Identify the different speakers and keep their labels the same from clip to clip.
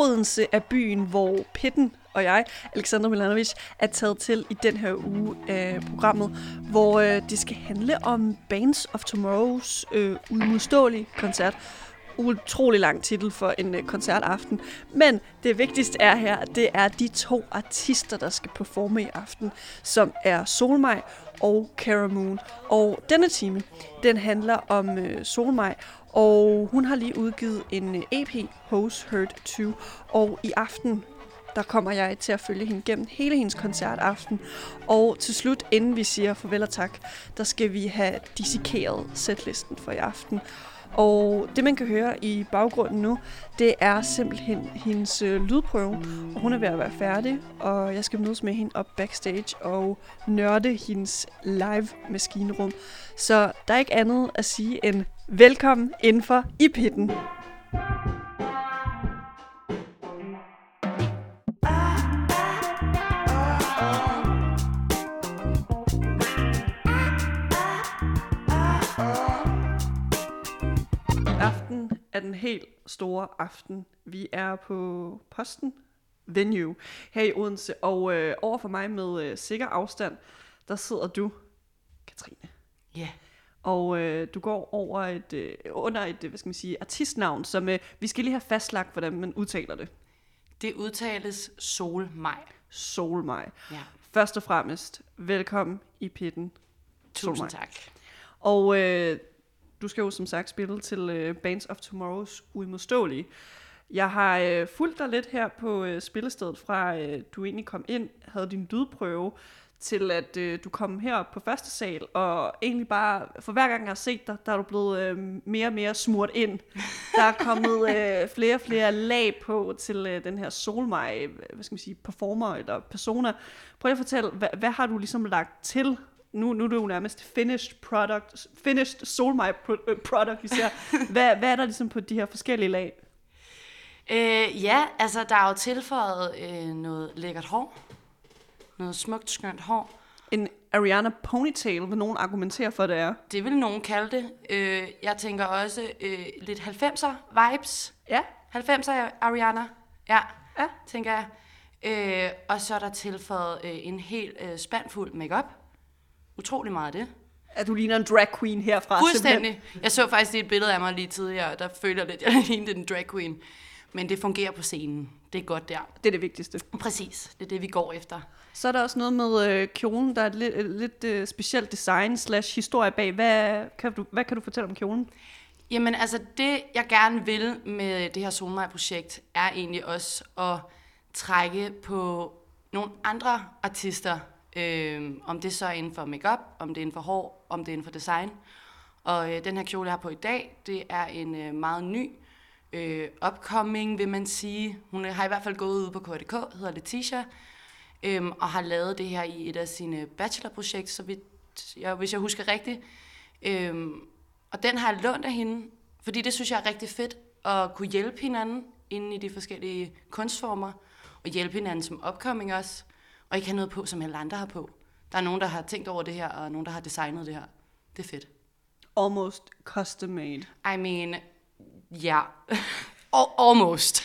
Speaker 1: Odense er byen, hvor Pitten og jeg, Alexander Milanovic, er taget til i den her uge af programmet, hvor øh, det skal handle om Bands of Tomorrows øh, udmodståelige koncert. Utrolig lang titel for en øh, koncertaften. Men det vigtigste er her, det er de to artister, der skal performe i aften, som er Solmej og Cara Moon. Og denne time, den handler om øh, Solmej og hun har lige udgivet en øh, EP, Hose Hurt 2, og i aften der kommer jeg til at følge hende gennem hele hendes koncertaften. Og til slut, inden vi siger farvel og tak, der skal vi have dissekeret setlisten for i aften. Og det, man kan høre i baggrunden nu, det er simpelthen hendes øh, lydprøve. Og hun er ved at være færdig, og jeg skal mødes med hende op backstage og nørde hendes live maskinrum. Så der er ikke andet at sige end velkommen indenfor i pitten. aften er den helt store aften. Vi er på posten venue her i Odense, og øh, over for mig med øh, sikker afstand, der sidder du, Katrine.
Speaker 2: Ja.
Speaker 1: Og øh, du går over et, øh, under et, hvad skal man sige, artistnavn, som øh, vi skal lige have fastlagt, hvordan man udtaler det.
Speaker 2: Det udtales Solmaj.
Speaker 1: Solmaj.
Speaker 2: Ja.
Speaker 1: Først og fremmest, velkommen i pitten.
Speaker 2: Tusind
Speaker 1: Solmaj.
Speaker 2: tak.
Speaker 1: Og øh, du skal jo som sagt spille til øh, Bands of Tomorrows Uimodståelige. Jeg har øh, fulgt dig lidt her på øh, spillestedet fra øh, du egentlig kom ind, havde din lydprøve, til at øh, du kom herop på første sal, og egentlig bare, for hver gang jeg har set dig, der er du blevet øh, mere og mere smurt ind. Der er kommet øh, flere og flere lag på til øh, den her Solmaj, hvad skal man sige, performer eller persona. Prøv lige at fortælle, hvad, hvad har du ligesom lagt til nu, nu er det jo nærmest finished product, finished Solmaj pro- øh, product, vi ser. Hvad, hvad er der ligesom på de her forskellige lag?
Speaker 2: Øh, ja, altså der er jo tilføjet øh, noget lækkert hår. Noget smukt, skønt hår.
Speaker 1: En Ariana ponytail, vil nogen argumentere for, det er.
Speaker 2: Det vil nogen kalde det. Øh, jeg tænker også øh, lidt 90'er vibes.
Speaker 1: Ja.
Speaker 2: 90'er Ariana. Ja,
Speaker 1: Ja.
Speaker 2: tænker jeg. Øh, og så er der tilføjet øh, en helt øh, spandfuld makeup. Utrolig meget af det.
Speaker 1: At du ligner en drag queen herfra.
Speaker 2: Fuldstændig. Jeg så faktisk et billede af mig lige tidligere, der føler lidt, at jeg lignede en drag queen. Men det fungerer på scenen. Det er godt der.
Speaker 1: Det er det vigtigste.
Speaker 2: Præcis. Det er det, vi går efter.
Speaker 1: Så er der også noget med øh, kjolen, der er et lidt, et lidt øh, specielt design slash historie bag. Hvad kan, du, hvad kan du fortælle om kjolen?
Speaker 2: Jamen altså, det jeg gerne vil med det her Solmaj-projekt, er egentlig også at trække på nogle andre artister. Øh, om det så er inden for makeup, om det er inden for hår, om det er inden for design. Og øh, den her kjole, jeg har på i dag, det er en øh, meget ny øh, upcoming, vil man sige. Hun har i hvert fald gået ud på KDK, hedder Letitia, øhm, og har lavet det her i et af sine bachelorprojekter, så vidt, jeg, hvis jeg husker rigtigt. Øhm, og den har jeg lånt af hende, fordi det synes jeg er rigtig fedt, at kunne hjælpe hinanden inde i de forskellige kunstformer, og hjælpe hinanden som upcoming også, og ikke have noget på, som alle andre har på. Der er nogen, der har tænkt over det her, og nogen, der har designet det her. Det er fedt.
Speaker 1: Almost custom made.
Speaker 2: I mean, ja. Yeah. Almost.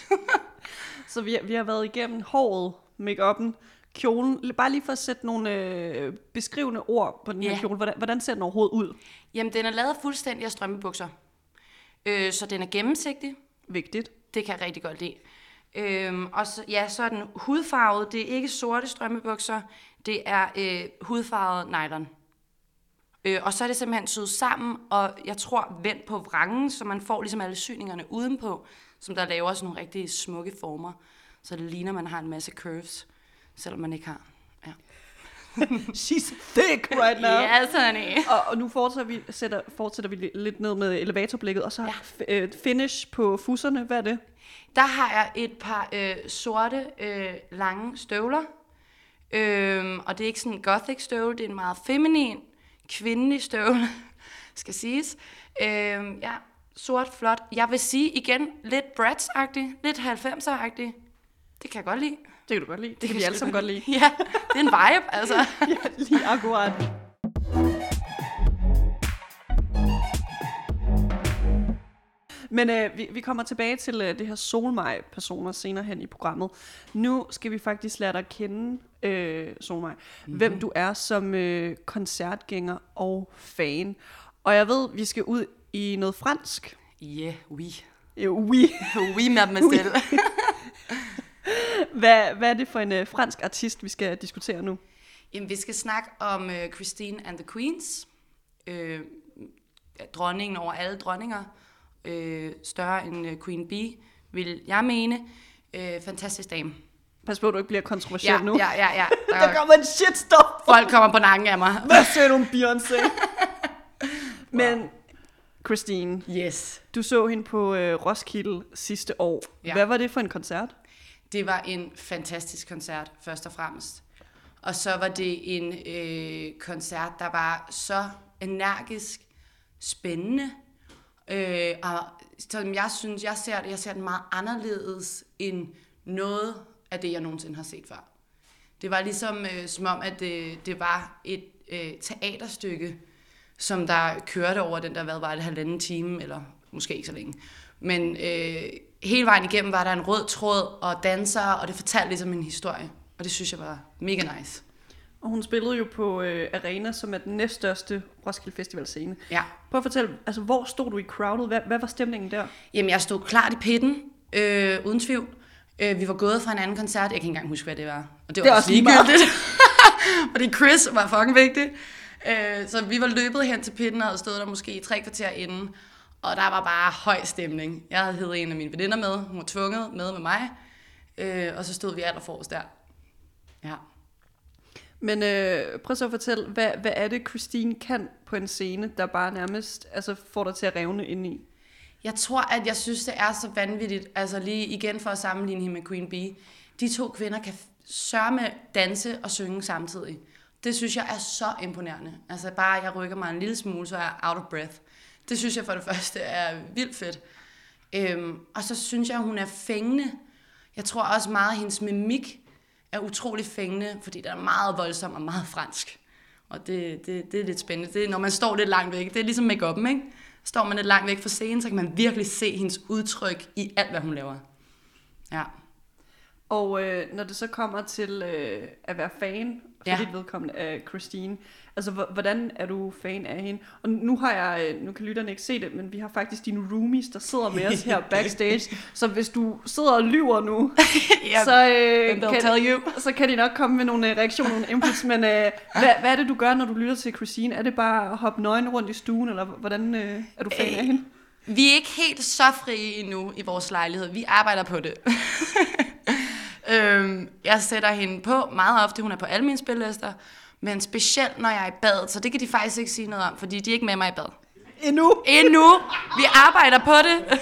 Speaker 1: Så vi, vi har været igennem håret, make-up'en, kjolen. Bare lige for at sætte nogle øh, beskrivende ord på den her
Speaker 2: Ja.
Speaker 1: kjole. Hvordan, hvordan ser den overhovedet ud?
Speaker 2: Jamen, den er lavet fuldstændig af strømpebukser. Øh, så den er gennemsigtig.
Speaker 1: Vigtigt.
Speaker 2: Det kan jeg rigtig godt lide. Øhm, og så, ja, så er den hudfarvet. Det er ikke sorte strømpebukser. Det er øh, hudfarvet nylon. Øh, og så er det simpelthen syet sammen, og jeg tror vendt på vrangen, så man får ligesom alle syningerne udenpå, som der laver sådan nogle rigtig smukke former. Så det ligner, man har en masse curves, selvom man ikke har. Ja.
Speaker 1: She's thick right now.
Speaker 2: Yes, honey.
Speaker 1: Og, og nu fortsætter vi, sætter, fortsætter vi li- lidt ned med elevatorblikket, og så ja. øh, finish på fusserne. Hvad er det?
Speaker 2: Der har jeg et par øh, sorte, øh, lange støvler. Øhm, og det er ikke sådan en gothic støvle, det er en meget feminin, kvindelig støvle, skal siges. Øhm, ja, sort, flot. Jeg vil sige igen, lidt Bratz-agtig, lidt 90'er-agtig. Det kan jeg godt lide.
Speaker 1: Det kan du godt lide. Det kan vi alle sammen godt lide.
Speaker 2: Ja, det er en vibe, altså.
Speaker 1: ja, lige akkurat. Men øh, vi, vi kommer tilbage til øh, det her Solmej-personer senere hen i programmet. Nu skal vi faktisk lære dig at kende, øh, Solmej, mm-hmm. hvem du er som øh, koncertgænger og fan. Og jeg ved, vi skal ud i noget fransk.
Speaker 2: Yeah, oui.
Speaker 1: Jo, oui.
Speaker 2: Oui, mademoiselle.
Speaker 1: Hvad, hvad er det for en øh, fransk artist, vi skal diskutere nu?
Speaker 2: Jamen, vi skal snakke om øh, Christine and the Queens. Øh, dronningen over alle dronninger. Øh, større end øh, Queen Bee, vil jeg mene. Øh, fantastisk dame.
Speaker 1: Pas på, at du ikke bliver kontroversiel
Speaker 2: Ja,
Speaker 1: nu.
Speaker 2: ja, ja, ja.
Speaker 1: Der kommer en shitstorm.
Speaker 2: Folk kommer på nakken af mig.
Speaker 1: Hvad siger du om Beyoncé? Men Christine,
Speaker 2: Yes.
Speaker 1: du så hende på øh, Roskilde sidste år.
Speaker 2: Ja.
Speaker 1: Hvad var det for en koncert?
Speaker 2: Det var en fantastisk koncert, først og fremmest. Og så var det en øh, koncert, der var så energisk, spændende, øh, og som jeg synes, jeg ser det, jeg ser den meget anderledes end noget af det, jeg nogensinde har set før. Det var ligesom øh, som om, at det, det var et øh, teaterstykke, som der kørte over den der, hvad var det, halvanden time, eller måske ikke så længe. Men øh, hele vejen igennem var der en rød tråd og dansere, og det fortalte ligesom en historie. Og det synes jeg var mega nice.
Speaker 1: Og hun spillede jo på øh, Arena, som er den næststørste Roskilde Festival scene.
Speaker 2: Ja.
Speaker 1: Prøv at fortælle, altså hvor stod du i crowded? Hvad, hvad var stemningen der?
Speaker 2: Jamen, jeg stod klart i pitten, øh, uden tvivl. Øh, vi var gået fra en anden koncert. Jeg kan ikke engang huske, hvad det var. Og det var
Speaker 1: Det
Speaker 2: også ligegyldigt. Fordi Chris var fucking vigtig. Øh, så vi var løbet hen til pitten og havde stået der måske i tre kvarter inden. Og der var bare høj stemning. Jeg havde heddet en af mine veninder med. Hun var tvunget med med mig. Øh, og så stod vi allerforrest der. Ja.
Speaker 1: Men øh, prøv så at fortælle, hvad, hvad er det, Christine kan på en scene, der bare nærmest altså, får dig til at revne ind i?
Speaker 2: Jeg tror, at jeg synes, det er så vanvittigt, altså lige igen for at sammenligne hende med Queen Bee. De to kvinder kan sørme danse og synge samtidig. Det synes jeg er så imponerende. Altså bare, jeg rykker mig en lille smule, så er jeg out of breath. Det synes jeg for det første er vildt fedt. Øhm, og så synes jeg, hun er fængende. Jeg tror også meget, at hendes mimik er utrolig fængende, fordi den er meget voldsom og meget fransk. Og det, det, det er lidt spændende. Det er, når man står lidt langt væk. Det er ligesom make ikke? Står man lidt langt væk fra scenen, så kan man virkelig se hendes udtryk i alt, hvad hun laver. Ja.
Speaker 1: Og øh, når det så kommer til øh, at være fan for
Speaker 2: Ja.
Speaker 1: dit vedkommende af Christine, altså hvordan er du fan af hende? Og nu har jeg, øh, nu kan lytterne ikke se det, men vi har faktisk dine roomies, der sidder med os her backstage. så hvis du sidder og lyver nu,
Speaker 2: Yep.
Speaker 1: så, øh, kan,
Speaker 2: tell you.
Speaker 1: så kan de nok komme med nogle øh, reaktioner, nogle inputs. Men øh, hvad, hvad er det, du gør, når du lytter til Christine? Er det bare at hoppe nøgen rundt i stuen, eller hvordan øh, er du fan
Speaker 2: Øh,
Speaker 1: af hende?
Speaker 2: Vi er ikke helt så frie endnu i vores lejlighed. Vi arbejder på det. Øhm, jeg sætter hende på meget ofte. Hun er på alle mine spillister. Men specielt, når jeg er i bad. Så det kan de faktisk ikke sige noget om, fordi de er ikke med mig i bad.
Speaker 1: Endnu?
Speaker 2: Endnu. Vi arbejder på det.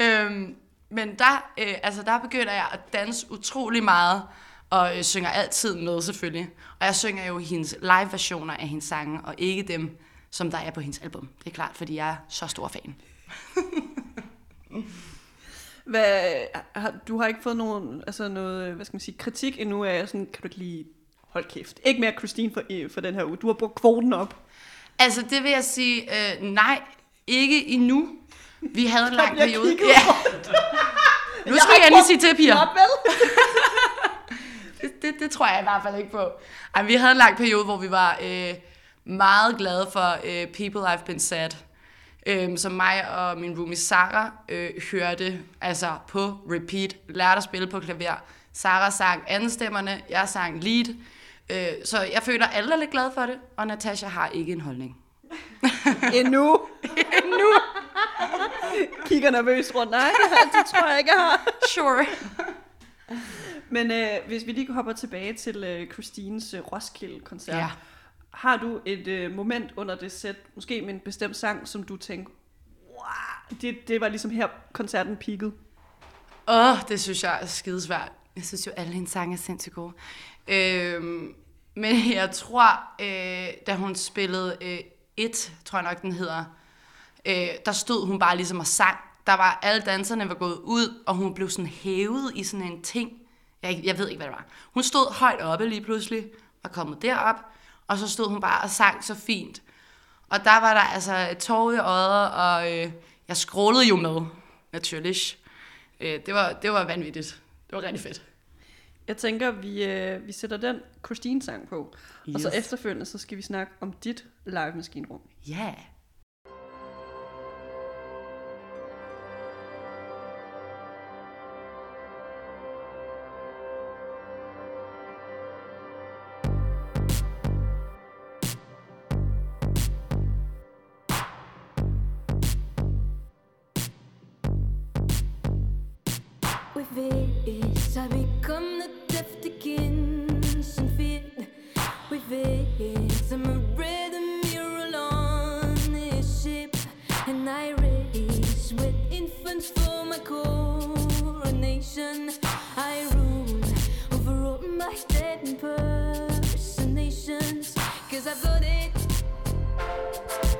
Speaker 2: øhm, men der, øh, altså der begynder jeg at danse utrolig meget, og øh, synger altid med selvfølgelig. Og jeg synger jo hendes live-versioner af hendes sange, og ikke dem, som der er på hendes album. Det er klart, fordi jeg er så stor fan.
Speaker 1: Hvad, har, du har ikke fået nogen, altså noget, hvad skal man sige, kritik endnu af, sådan, kan du ikke lige hold kæft. Ikke mere Christine for, i- for den her uge. Du har brugt kvoten op.
Speaker 2: Altså, det vil jeg sige, øh, nej, ikke endnu. Vi havde en lang periode. Ja. Nu skal jeg lige sige til, piger. Det, det, det tror jeg i hvert fald ikke på. Ej, vi havde en lang periode, hvor vi var øh, meget glade for øh, People I've Been Sad, øh, som mig og min roomie Sarah øh, hørte altså på repeat. Lærte at spille på klaver. Sarah sang andenstemmerne, jeg sang lead. Øh, så jeg føler, at alle er lidt glade for det, og Natasha har ikke en holdning.
Speaker 1: Endnu.
Speaker 2: Nu,
Speaker 1: Kigger nervøst rundt. Nej, det tror jeg ikke, jeg har.
Speaker 2: sure.
Speaker 1: Men øh, hvis vi lige hopper tilbage til øh, Christines øh, Roskilde-koncert.
Speaker 2: Ja.
Speaker 1: Har du et øh, moment under det sæt, måske med en bestemt sang, som du tænker, wow, det, det var ligesom her koncerten peakede?
Speaker 2: Åh, oh, det synes jeg er skidesvært. Jeg synes jo, alle hendes sange er sindssygt gode. Øhm, men jeg tror, øh, da hun spillede øh, Et, tror jeg nok, den hedder, øh, der stod hun bare ligesom og sang. Der var, alle danserne var gået ud, og hun blev sådan hævet i sådan en ting. Jeg, jeg ved ikke, hvad det var. Hun stod højt oppe lige pludselig, var kommet derop, og så stod hun bare og sang så fint. Og der var der altså et tår i øjet, og øh, jeg scrollede jo med, naturligt. Øh, det, var, det var vanvittigt. Det var rigtig fedt.
Speaker 1: Jeg tænker, vi, øh, vi sætter den Christine-sang på, yes. og så efterfølgende, så skal vi snakke om dit live maskinrum.
Speaker 2: Ja. Yeah.
Speaker 3: I race with infants for my coronation. I rule over all my dead impersonations, cause I've got it.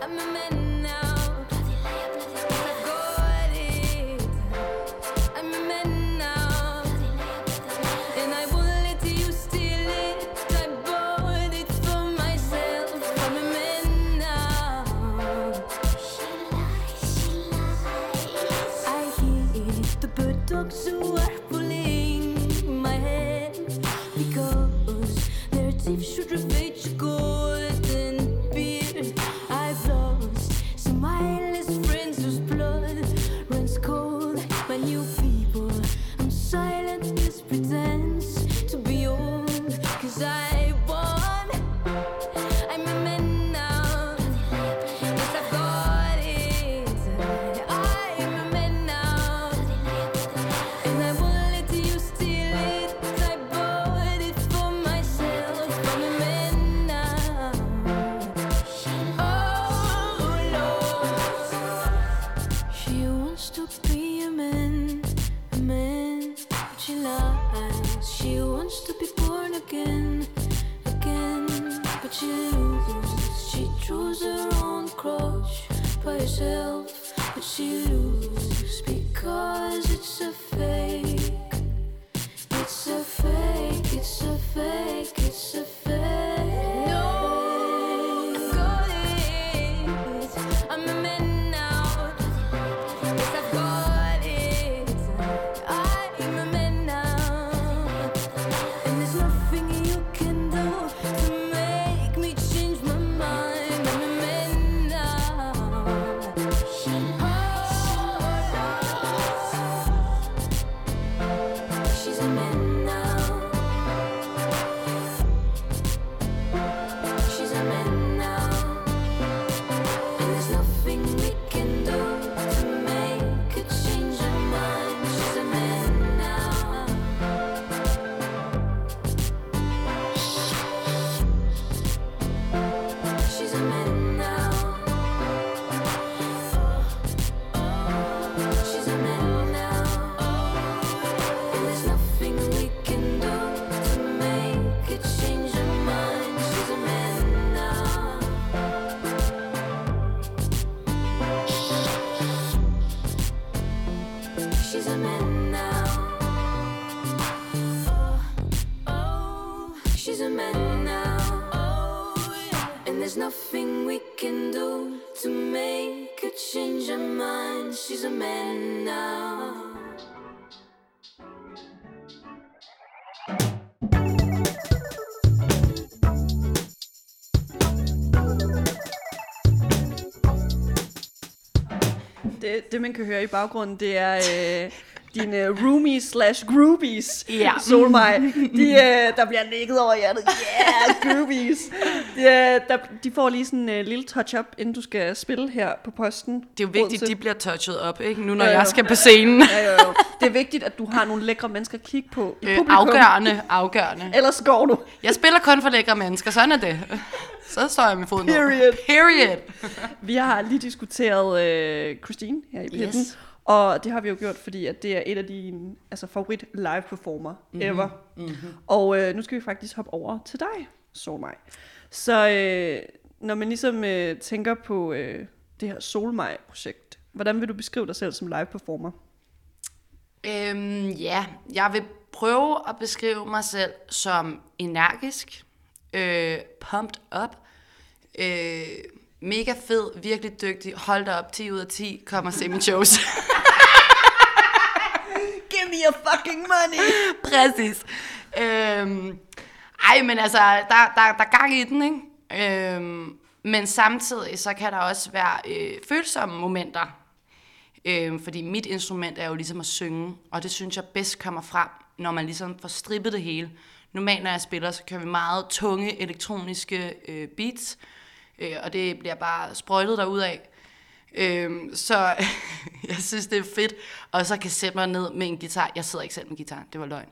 Speaker 3: I'm a man
Speaker 1: Det, man kan høre i baggrunden, det er øh, dine roomies slash groupies,
Speaker 2: Ja.
Speaker 1: Solmej. De, øh, der bliver nikket over hjertet. Yeah, groupies. De, øh, der, de får lige sådan en øh, lille touch-up, inden du skal spille her på posten.
Speaker 2: Det er jo vigtigt,
Speaker 1: Odense.
Speaker 2: at de bliver touchet op, ikke? Nu når
Speaker 1: Jo, jo.
Speaker 2: jeg skal på scenen.
Speaker 1: Ja, jo, jo. Det er vigtigt, at du har nogle lækre mennesker at kigge på i
Speaker 2: Øh,
Speaker 1: publikum.
Speaker 2: afgørende, afgørende.
Speaker 1: Ellers går du.
Speaker 2: Jeg spiller kun for lækre mennesker, sådan er det. Så står jeg med foden.
Speaker 1: Period.
Speaker 2: Period.
Speaker 1: Vi har lige diskuteret øh, Christine her i Pitten.
Speaker 2: Yes.
Speaker 1: Og det har vi jo gjort, fordi at det er et af dine altså, favorit live performer mm-hmm. ever. Mm-hmm. Og øh, nu skal vi faktisk hoppe over til dig, Solmaj. Så øh, når man ligesom øh, tænker på øh, det her Solmaj-projekt, hvordan vil du beskrive dig selv som live performer?
Speaker 2: Øhm, ja, jeg vil prøve at beskrive mig selv som energisk, øh, pumped up, øh, mega fed, virkelig dygtig, hold da op, 10 ud af 10, kommer og se mine shows.
Speaker 1: Give me your fucking money!
Speaker 2: Præcis. Øhm, ej, men altså, der, der, der er gang i den, ikke? Øhm, men samtidig, så kan der også være øh, følsomme momenter. Øhm, fordi mit instrument er jo ligesom at synge, og det synes jeg bedst kommer frem, når man ligesom får strippet det hele. Normalt, når jeg spiller, så kører vi meget tunge elektroniske øh, beats, øh, og det bliver bare sprøjtet derudad. Øhm, så jeg synes, det er fedt, og så kan jeg sætte mig ned med en guitar. Jeg sidder ikke selv med guitar, det var løgn.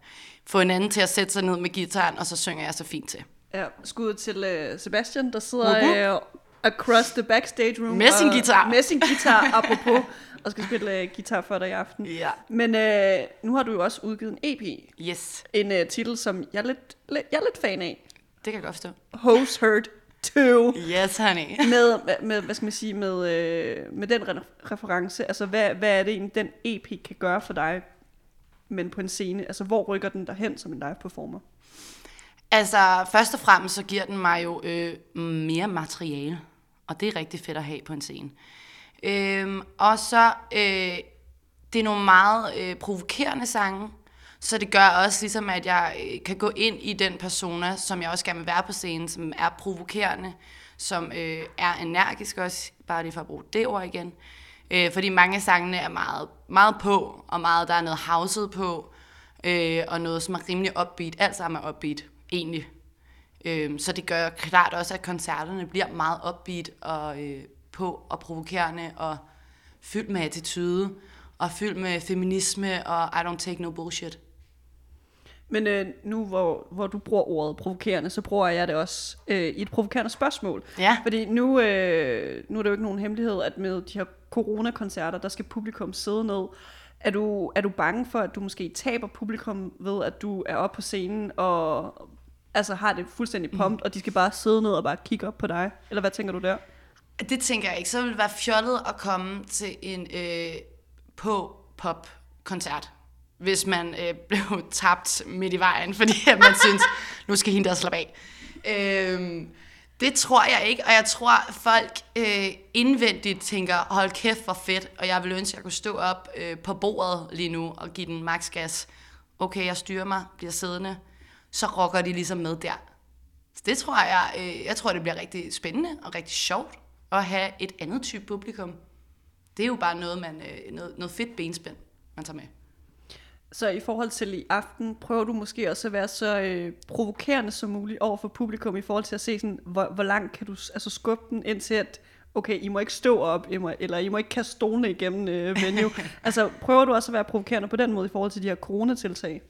Speaker 2: Få en anden til at sætte sig ned med gitaren, og så synger jeg så fint til.
Speaker 1: Ja, skud til uh, Sebastian, der sidder uh, across the backstage room.
Speaker 2: Med sin guitar.
Speaker 1: Med sin guitar, apropos, og skal spille uh, guitar for dig i aften.
Speaker 2: Ja.
Speaker 1: Men uh, nu har du jo også udgivet en EP.
Speaker 2: Yes,
Speaker 1: En uh, titel, som jeg er lidt, lidt, jeg er lidt fan af.
Speaker 2: det kan jeg godt forstå.
Speaker 1: Hose Hurt 2.
Speaker 2: Yes, honey.
Speaker 1: med, med, hvad skal man sige, med, øh, med den re- reference, altså hvad, hvad er det egentlig, den EP kan gøre for dig, men på en scene, altså hvor rykker den derhen som en live performer?
Speaker 2: Altså, først og fremmest så giver den mig jo øh, mere materiale, og det er rigtig fedt at have på en scene. Øhm, og så, øh, det er nogle meget øh, provokerende sange, så det gør også ligesom, at jeg øh, kan gå ind i den persona, som jeg også gerne vil være på scenen, som er provokerende, som øh, er energisk også, bare lige for at bruge det ord igen. Øh, fordi mange af sangene er meget, meget på, og meget, der er noget houset på, øh, og noget, som er rimelig upbeat. Alt sammen er upbeat, egentlig. Øh, så det gør klart også, at koncerterne bliver meget upbeat og øh, på og provokerende og fyldt med attitude og fyldt med feminisme og I don't take no bullshit.
Speaker 1: Men øh, nu hvor, hvor du bruger ordet provokerende, så bruger jeg det også øh, i et provokerende spørgsmål.
Speaker 2: Ja.
Speaker 1: Fordi nu, øh, nu er det jo ikke nogen hemmelighed, at med de her coronakoncerter, der skal publikum sidde ned. Er du, er du bange for, at du måske taber publikum ved, at du er oppe på scenen og altså har det fuldstændig pumped, mm. og de skal bare sidde ned og bare kigge op på dig? Eller hvad tænker du der?
Speaker 2: Det tænker jeg ikke. Så ville det være fjollet at komme til en øh, på-pop-koncert, hvis man øh, blev tabt midt i vejen, fordi at man synes, nu skal hende der slappe af. Øh, det tror jeg ikke, og jeg tror, folk øh, indvendigt tænker, hold kæft, hvor fedt, og jeg vil ønske, at jeg kunne stå op øh, på bordet lige nu og give den max gas. Okay, jeg styrer mig, bliver siddende, så rocker de ligesom med der. Så det tror jeg, øh, jeg tror, det bliver rigtig spændende og rigtig sjovt at have et andet type publikum. Det er jo bare noget, man, øh, noget, noget fedt benspænd, man tager med.
Speaker 1: Så i forhold til i aften, prøver du måske også at være så øh, provokerende som muligt over for publikum i forhold til at se, sådan, hvor, hvor langt kan du altså, skubbe den ind til, at okay, I må ikke stå op, I må, eller I må ikke kaste stolene igennem øh, venue. altså prøver du også at være provokerende på den måde i forhold til de her coronatiltag?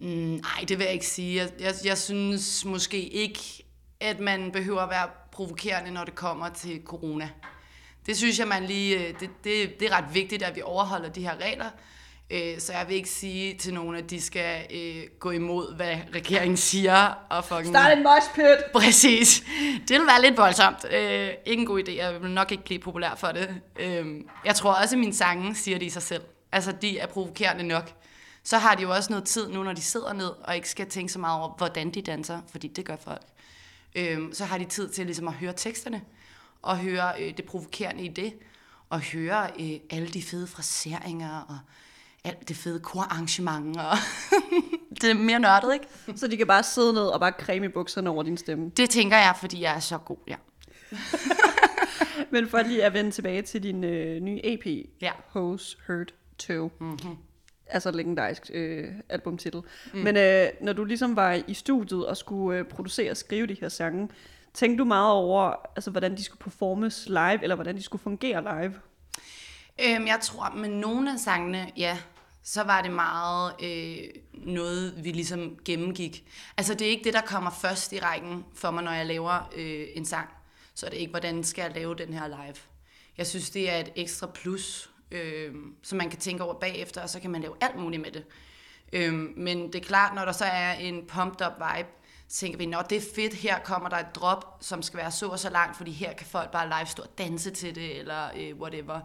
Speaker 2: Mm, nej, det vil jeg ikke sige. Jeg, jeg, jeg synes måske ikke, at man behøver at være provokerende, når det kommer til corona. Det synes jeg, man lige, øh, det, det, det er ret vigtigt, at vi overholder de her regler. Øh, Så jeg vil ikke sige til nogen, at de skal øh, gå imod, hvad regeringen siger. Og fucking...
Speaker 1: Start en mosh pit!
Speaker 2: Præcis. Det vil være lidt voldsomt. Øh, ikke en god idé. Jeg vil nok ikke blive populær for det. Øh, jeg tror også, at mine sange siger det i sig selv. Altså, de er provokerende nok. Så har de jo også noget tid nu, når de sidder ned, og ikke skal tænke så meget over, hvordan de danser, fordi det gør folk. Øh, så har de tid til ligesom at høre teksterne, og høre øh, det provokerende i det, og høre øh, alle de fede fraseringer, og alt det fede korarrangement, og det er mere nørdet, ikke?
Speaker 1: Så de kan bare sidde ned og bare creme i bukserne over din stemme.
Speaker 2: Det tænker jeg, fordi jeg er så god, ja.
Speaker 1: Men for lige at vende tilbage til din øh, nye EP,
Speaker 2: Ja.
Speaker 1: Hose Hurt 2.
Speaker 2: Mm-hmm.
Speaker 1: Altså legendarisk øh, albumtitel. Mm. Men øh, når du ligesom var i studiet og skulle øh, producere og skrive de her sange, tænkte du meget over, altså, hvordan de skulle performes live, eller hvordan de skulle fungere live?
Speaker 2: Øhm, jeg tror, med nogle af sangene, ja, så var det meget øh, noget, vi ligesom gennemgik. Altså, det er ikke det, der kommer først i rækken for mig, når jeg laver øh, en sang. Så er det ikke, hvordan skal jeg lave den her live. Jeg synes, det er et ekstra plus, øh, som man kan tænke over bagefter, og så kan man lave alt muligt med det. Øh, men det er klart, når der så er en pumped up vibe, så tænker vi, nå det er fedt, her kommer der et drop, som skal være så og så langt, fordi her kan folk bare live stå og danse til det, eller øh, whatever.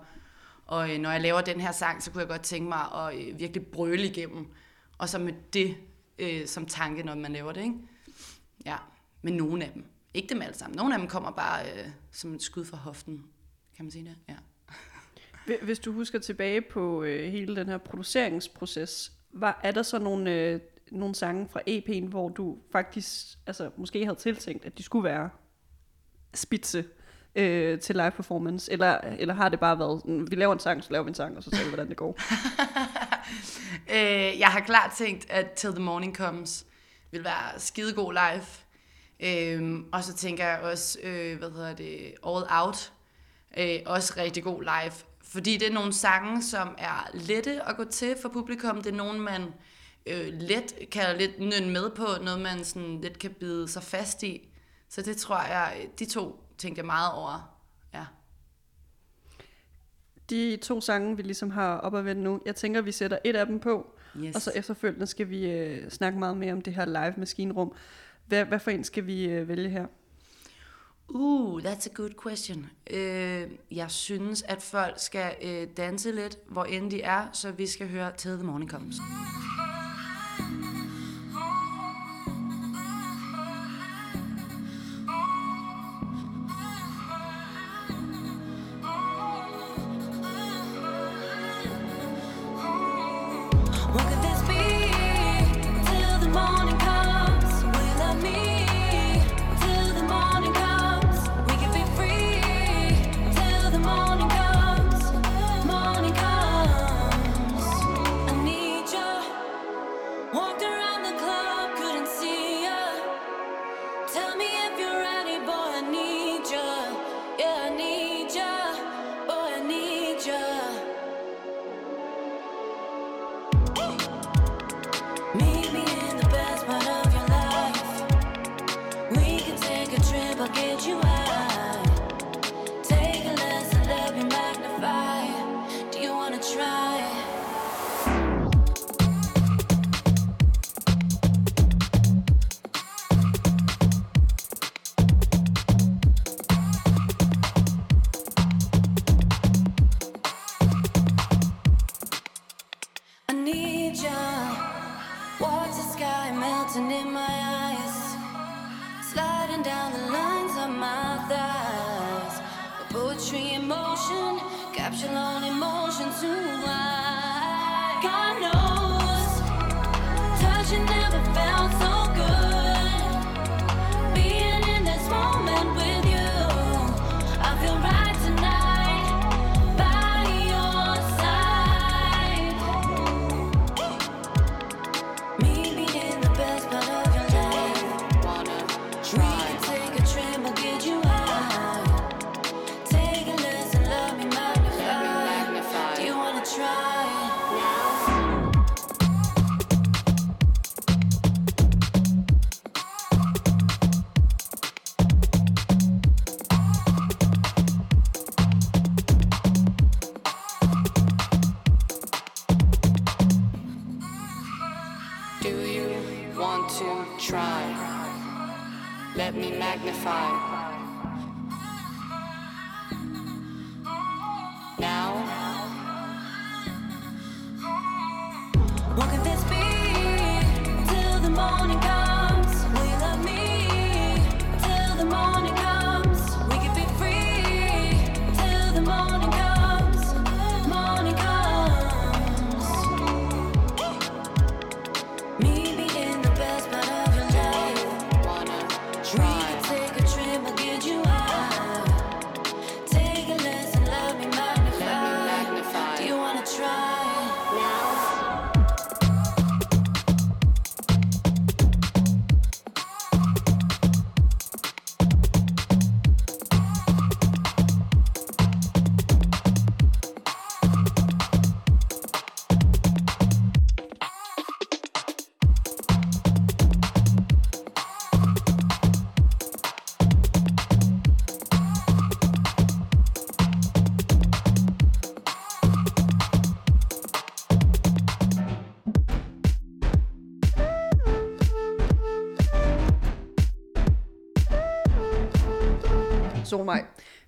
Speaker 2: Og øh, når jeg laver den her sang, så kunne jeg godt tænke mig at øh, virkelig brøle igennem. Og så med det øh, som tanke, når man laver det, ikke? Ja, med nogle af dem. ikke dem alle sammen. Nogle af dem kommer bare øh, som et skud fra hoften. Kan man sige det? Ja.
Speaker 1: Hvis du husker tilbage på øh, hele den her produceringsproces, var, er der så nogle, øh, nogle sange fra EP'en, hvor du faktisk altså, måske havde tiltænkt, at de skulle være spidse øh, til live performance? Eller, eller har det bare været, sådan, vi laver en sang, så laver vi en sang, og så ser vi, hvordan det går?
Speaker 2: Øh, jeg har klart tænkt, at Till the Morning Comes vil være skidegod live. Øh, og så tænker jeg også, øh, hvad hedder det, All Out, øh, også rigtig god live. Fordi det er nogle sange, som er lette at gå til for publikum. Det er nogle, man øh, let kan lidt nynne med på, noget man sådan lidt kan bide sig fast i. Så det tror jeg, de to tænkte jeg meget over. Ja.
Speaker 1: De to sange, vi ligesom har op at vende nu, jeg tænker, vi sætter et af dem på,
Speaker 2: Yes.
Speaker 1: og så efterfølgende skal vi øh, snakke meget mere om det her live maskinrum. Hvad, hvad for en skal vi øh, vælge her?
Speaker 2: Uh, that's a good question. Øh, jeg synes, at folk skal øh, danse lidt, hvor end de er, så vi skal høre Till the Morning Comes.
Speaker 3: What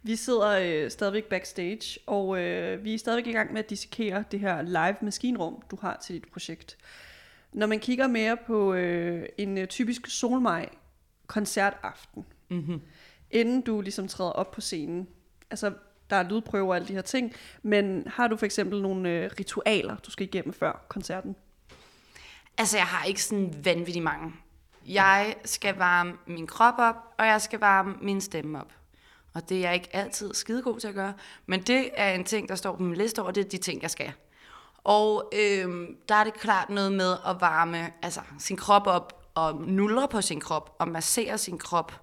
Speaker 1: vi sidder øh, stadigvæk backstage, og øh, vi er stadigvæk i gang med at dissekere det her live maskinrum, du har til dit projekt. Når man kigger mere på øh, en øh, typisk Solmaj koncertaften, mm-hmm. inden du ligesom træder op på scenen. Altså, der er lydprøver og alle de her ting, men har du for eksempel nogle øh, ritualer, du skal igennem før koncerten?
Speaker 2: Altså, jeg har ikke sådan vanvittigt mange. Jeg skal varme min krop op, og jeg skal varme min stemme op. Og det er jeg ikke altid skidegod til at gøre. Men det er en ting, der står på min liste over, det er de ting, jeg skal. Og øh, der er det klart noget med at varme altså, sin krop op, og nullre på sin krop, og massere sin krop,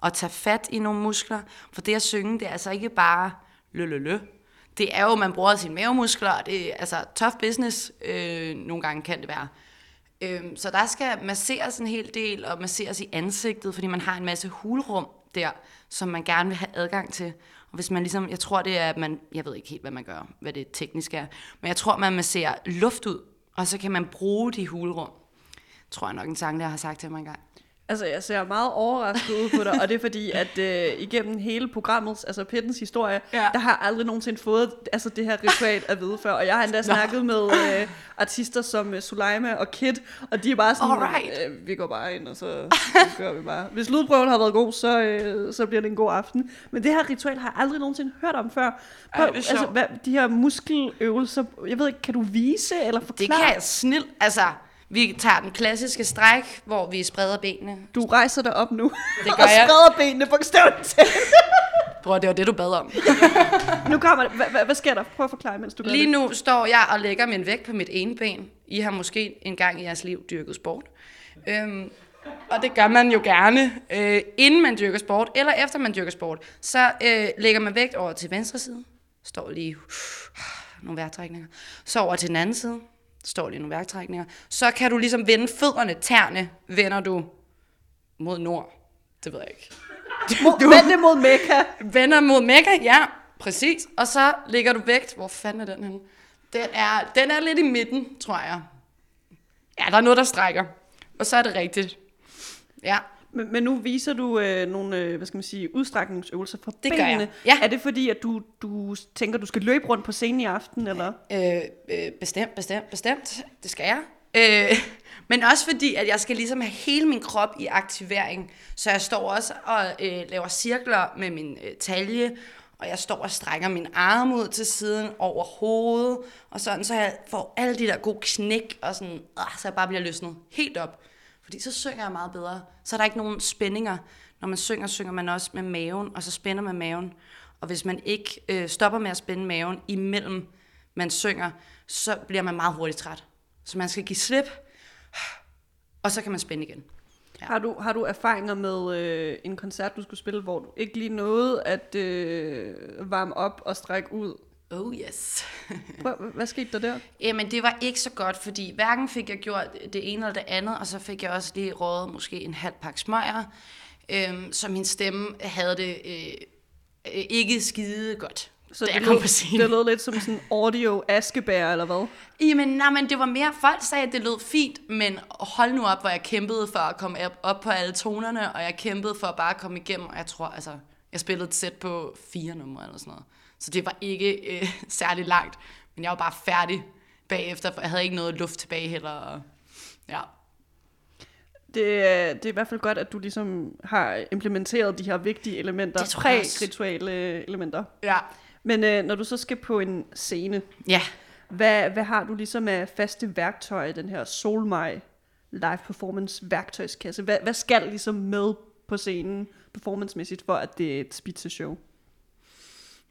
Speaker 2: og tage fat i nogle muskler. For det at synge, det er altså ikke bare lø, lø, lø. Det er jo, at man bruger sine mavemuskler, og det er altså tough business. Øh, nogle gange kan det være. Øh, så der skal masseres en hel del, og masseres i ansigtet, fordi man har en masse hulrum der, som man gerne vil have adgang til. Og hvis man ligesom, jeg tror det er, at man, jeg ved ikke helt, hvad man gør, hvad det teknisk er, men jeg tror, man masserer luft ud, og så kan man bruge de hulrum. Tror jeg nok en sang, der har sagt til mig engang.
Speaker 1: Altså, jeg ser meget overrasket ud på dig, og det er fordi, at øh, igennem hele programmet, altså Pittens historie, ja. Der har aldrig nogensinde fået altså, det her ritual at vide før. Og jeg har endda snakket med øh, artister som øh, Suleima og Kid, og de er bare sådan,
Speaker 2: Alright.
Speaker 1: øh, vi går bare ind, og så, så gør vi bare. Hvis lydprøven har været god, så, øh, så bliver det en god aften. Men det her ritual har jeg aldrig nogensinde hørt om før. Prøv,
Speaker 2: Ej, det
Speaker 1: altså, hvad, de her muskeløvelser, jeg ved ikke, kan du vise eller
Speaker 2: Det
Speaker 1: forklare?
Speaker 2: kan jeg snilt, altså, vi tager den klassiske stræk, hvor vi spreder benene.
Speaker 1: Du rejser dig op nu,
Speaker 2: Det
Speaker 1: og
Speaker 2: gør jeg.
Speaker 1: spreder benene bogstaveligt talt.
Speaker 2: Bror, det var det, du bad om.
Speaker 1: Nu kommer det. Hvad, sker der? Prøv at forklare, mens du gør
Speaker 2: Lige
Speaker 1: det.
Speaker 2: nu står jeg og lægger min vægt på mit ene ben. I har måske en gang i jeres liv dyrket sport. Øhm, og det gør man jo gerne, øh, inden man dyrker sport, eller efter man dyrker sport. Så øh, lægger man vægt over til venstre side. Står lige nogle vejrtrækninger. Så over til den anden side. Står lige nogle vejrtrækninger. Så kan du ligesom vende fødderne, tærne, vender du mod nord. Det ved jeg ikke.
Speaker 1: Mod, Vend det mod Mekka.
Speaker 2: Vender mod Mekka, ja, præcis. Og så lægger du vægt. Hvor fanden er den henne? Den er, den er lidt i midten, tror jeg. Ja, der er noget, der strækker. Og så er det rigtigt. Ja,
Speaker 1: Men, men nu viser du øh, nogle, øh, hvad skal man sige, udstrækningsøvelser for
Speaker 2: Det gør
Speaker 1: benene.
Speaker 2: jeg, ja.
Speaker 1: Er det fordi, at du, du tænker, du skal løbe rundt på scenen i aften, eller?
Speaker 2: øh, øh, bestemt, bestemt, bestemt. Det skal jeg. Øh, men også fordi, at jeg skal ligesom have hele min krop i aktivering. Så jeg står også og øh, laver cirkler med min øh, talje, og jeg står og strækker min arm ud til siden over hovedet, og sådan, så jeg får alle de der gode knæk, og sådan, øh, så jeg bare bliver løsnet helt op. Fordi så synger jeg meget bedre. Så er der ikke nogen spændinger. Når man synger, synger man også med maven, og så spænder man maven. Og hvis man ikke øh, stopper med at spænde maven imellem man synger, så bliver man meget hurtigt træt. Så man skal give slip, og så kan man spænde igen. Ja.
Speaker 1: Har, du, har du erfaringer med øh, en koncert, du skulle spille, hvor du ikke lige nåede at øh, varme op og strække ud?
Speaker 2: Oh yes.
Speaker 1: Prøv, hvad skete der der?
Speaker 2: Jamen, det var ikke så godt, fordi hverken fik jeg gjort det ene eller det andet, og så fik jeg også lige rådet måske en halv pakke smøger, øhm, så min stemme havde det øh, øh, ikke skide godt, så på scenen.
Speaker 1: det lød lidt som sådan audio askebær, eller hvad?
Speaker 2: Jamen, nej, men det var mere, folk sagde, at det lød fint, men hold nu op, hvor jeg kæmpede for at komme op, op på alle tonerne, og jeg kæmpede for at bare komme igennem, og jeg tror, altså, jeg spillede et sæt på fire numre eller sådan noget. Så det var ikke øh, særlig langt, men jeg var bare færdig bagefter, for jeg havde ikke noget luft tilbage heller. Og, ja.
Speaker 1: Det, er- det er i hvert fald godt, at du ligesom har implementeret de her vigtige elementer,
Speaker 2: Det tror jeg også.
Speaker 1: præ-rituale elementer.
Speaker 2: Ja.
Speaker 1: Men øh, når du så skal på en scene,
Speaker 2: Ja.
Speaker 1: hvad, hvad har du ligesom af faste værktøjer i den her Solmai live performance værktøjskasse? Hvad, hvad skal ligesom med på scenen performancemæssigt, for at det er et spitze show?